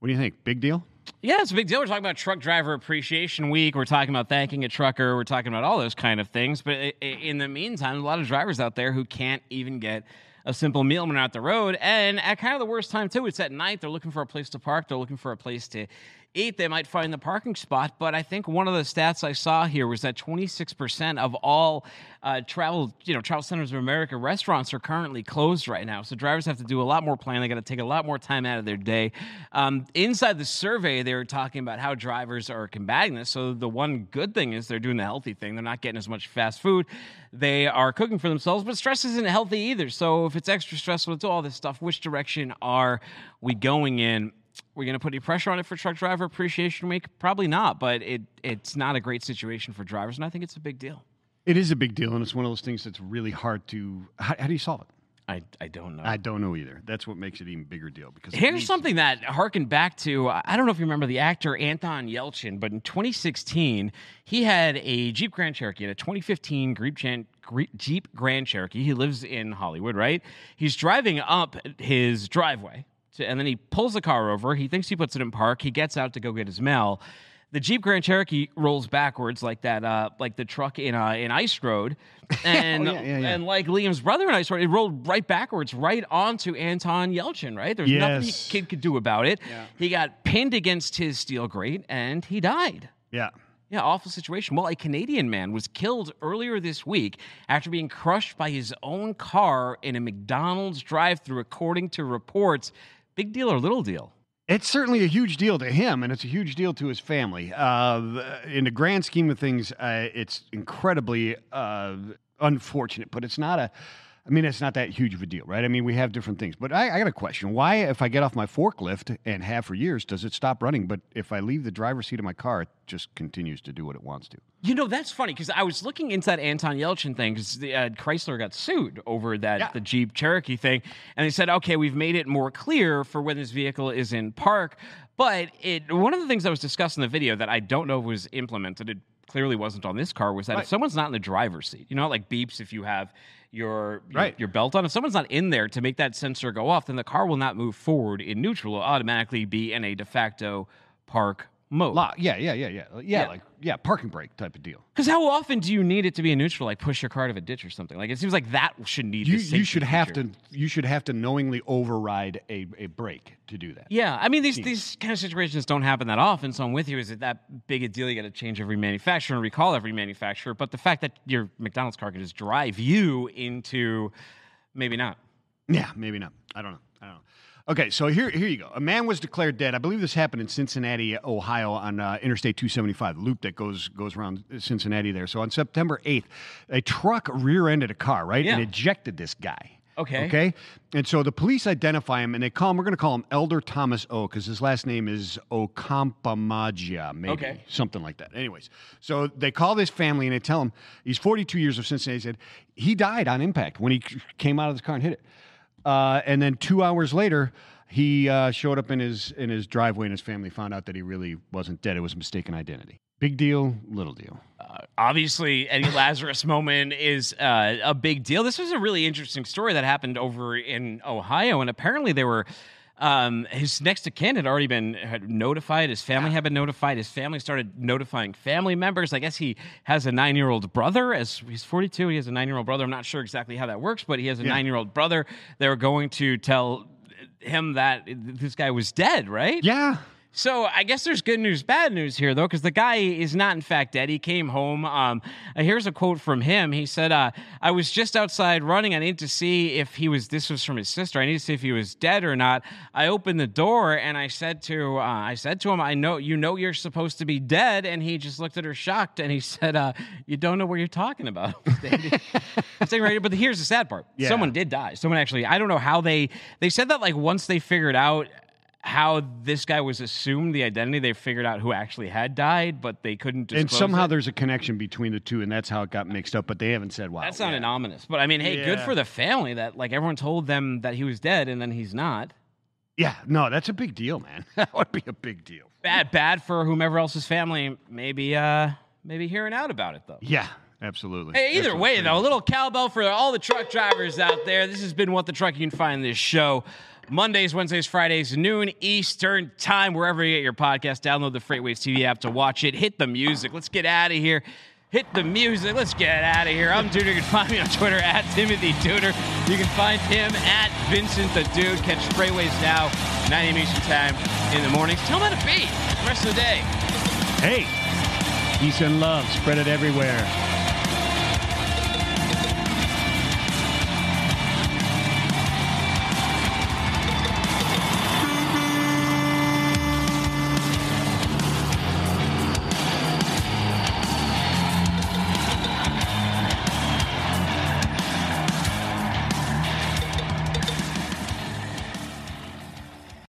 What do you think? Big deal? Yeah, it's a big deal. We're talking about Truck Driver Appreciation Week. We're talking about thanking a trucker. We're talking about all those kind of things. But in the meantime, a lot of drivers out there who can't even get a simple meal when they're out the road. And at kind of the worst time, too, it's at night. They're looking for a place to park, they're looking for a place to eat. They might find the parking spot. But I think one of the stats I saw here was that 26% of all uh, travel, you know, Travel Centers of America restaurants are currently closed right now. So drivers have to do a lot more planning. They got to take a lot more time out of their day. Um, inside the survey, they were talking about how drivers are combating this. So the one good thing is they're doing the healthy thing. They're not getting as much fast food. They are cooking for themselves, but stress isn't healthy either. So if it's extra stressful, it's all this stuff. Which direction are we going in? We're going to put any pressure on it for Truck Driver Appreciation Week? Probably not, but it it's not a great situation for drivers, and I think it's a big deal. It is a big deal, and it's one of those things that's really hard to. How, how do you solve it? I, I don't know. I don't know either. That's what makes it even bigger deal because Here's something that harkened back to I don't know if you remember the actor Anton Yelchin, but in 2016 he had a Jeep Grand Cherokee, and a 2015 Jeep Chan- Jeep Grand Cherokee. He lives in Hollywood, right? He's driving up his driveway, to, and then he pulls the car over. He thinks he puts it in park. He gets out to go get his mail. The Jeep Grand Cherokee rolls backwards like that, uh, like the truck in uh, in Ice Road, and yeah, yeah, yeah. and like Liam's brother in Ice Road, it rolled right backwards, right onto Anton Yelchin. Right, there's nothing Yes. he kid could do about it. He got pinned against his steel grate and he died. Yeah. Yeah, awful situation. Well, a Canadian man was killed earlier this week after being crushed by his own car in a McDonald's drive through, according to reports. Big deal or little deal? It's certainly a huge deal to him, and it's a huge deal to his family. Uh, in the grand scheme of things, uh, it's incredibly uh, unfortunate, but it's not a. I mean, it's not that huge of a deal, right? I mean, we have different things. But I, I got a question. Why, if I get off my forklift and have for years, does it stop running? But if I leave the driver's seat of my car, it just continues to do what it wants to. You know, that's funny because I was looking into that Anton Yelchin thing because uh, Chrysler got sued over that Yeah. the Jeep Cherokee thing, and they said, okay, we've made it more clear for when this vehicle is in park. But it one of the things that was discussed in the video that I don't know was implemented. Clearly wasn't on this car. Was that Right. if someone's not in the driver's seat, you know, like beeps if you have your your, Right. your belt on. If someone's not in there to make that sensor go off, then the car will not move forward in neutral. It'll automatically be in a de facto park mode. Lock. Yeah, yeah, yeah, yeah, uh, yeah. Yeah. Like yeah, parking brake type of deal. Because how often do you need it to be in neutral, like push your car out of a ditch or something? Like it seems like that should need. You, the safety you should have feature. to you should have to knowingly override a, a brake to do that. Yeah, I mean these these kind of situations don't happen that often. So I'm with you. Is it that big a deal? You got to change every manufacturer and recall every manufacturer. But the fact that your McDonald's car could just drive you into maybe not. Yeah, maybe not. I don't know. I don't know. Okay, so here, here you go. A man was declared dead. I believe this happened in Cincinnati, Ohio, on uh, Interstate 275, the loop that goes goes around Cincinnati there. So on September 8th, a truck rear-ended a car, right, and ejected this guy. Okay. Okay. And so the police identify him, and they call him. We're going to call him Elder Thomas O, because his last name is Ocampamagia, maybe Okay. something like that. Anyways, so they call this family and they tell him he's 42 years of Cincinnati. He said he died on impact when he came out of his car and hit it. Uh, and then two hours later, he uh, showed up in his in his driveway, and his family found out that he really wasn't dead. It was a mistaken identity. Big deal, little deal. Uh, obviously any Lazarus moment is uh, a big deal. This was a really interesting story that happened over in Ohio, and apparently they were. Um, his next of kin had already been had notified. His family had been notified. His family started notifying family members. I guess he has a nine year old brother. As he's forty two, he has a nine year old brother. I'm not sure exactly how that works, but he has a Yeah. nine year old brother. They were going to tell him that this guy was dead, right? Yeah, So I guess there's good news, bad news here though, because the guy is not in fact dead. He came home. Um, uh, here's a quote from him. He said, uh, "I was just outside running. I needed to see if he was. This was from his sister. I needed to see if he was dead or not. I opened the door and I said to, uh, I said to him, I know you know you're supposed to be dead. And he just looked at her shocked and he said, uh, You don't know what you're talking about. I'm saying right, but here's the sad part. Yeah. Someone did die. Someone actually. I don't know how they. They said that like once they figured out how this guy was assumed the identity. They figured out who actually had died, but they couldn't. And somehow it. there's a connection between the two, and that's how it got mixed up. But they haven't said why. that sounded ominous. But I mean, hey, good for the family that like everyone told them that he was dead and then he's not. Yeah, no, that's a big deal, man. that would be a big deal. Bad, bad for whomever else's family. Maybe, uh, maybe hearing out about it though. Yeah, absolutely. Hey, either Absolutely. way, though, a little cowbell for all the truck drivers out there. This has been What the Truck. You can find this show Mondays, Wednesdays, Fridays, noon Eastern time, wherever you get your podcast. Download the FreightWaves TV app to watch it. Hit the music. Let's get out of here. Hit the music. Let's get out of here. I'm Dooner. You can find me on Twitter at Timothy Dooner. You can find him at Vincent the Dude. Catch FreightWaves now, 9 a.m. Eastern time in the mornings. Tell him how to be the rest of the day. Hey, peace and love, spread it everywhere.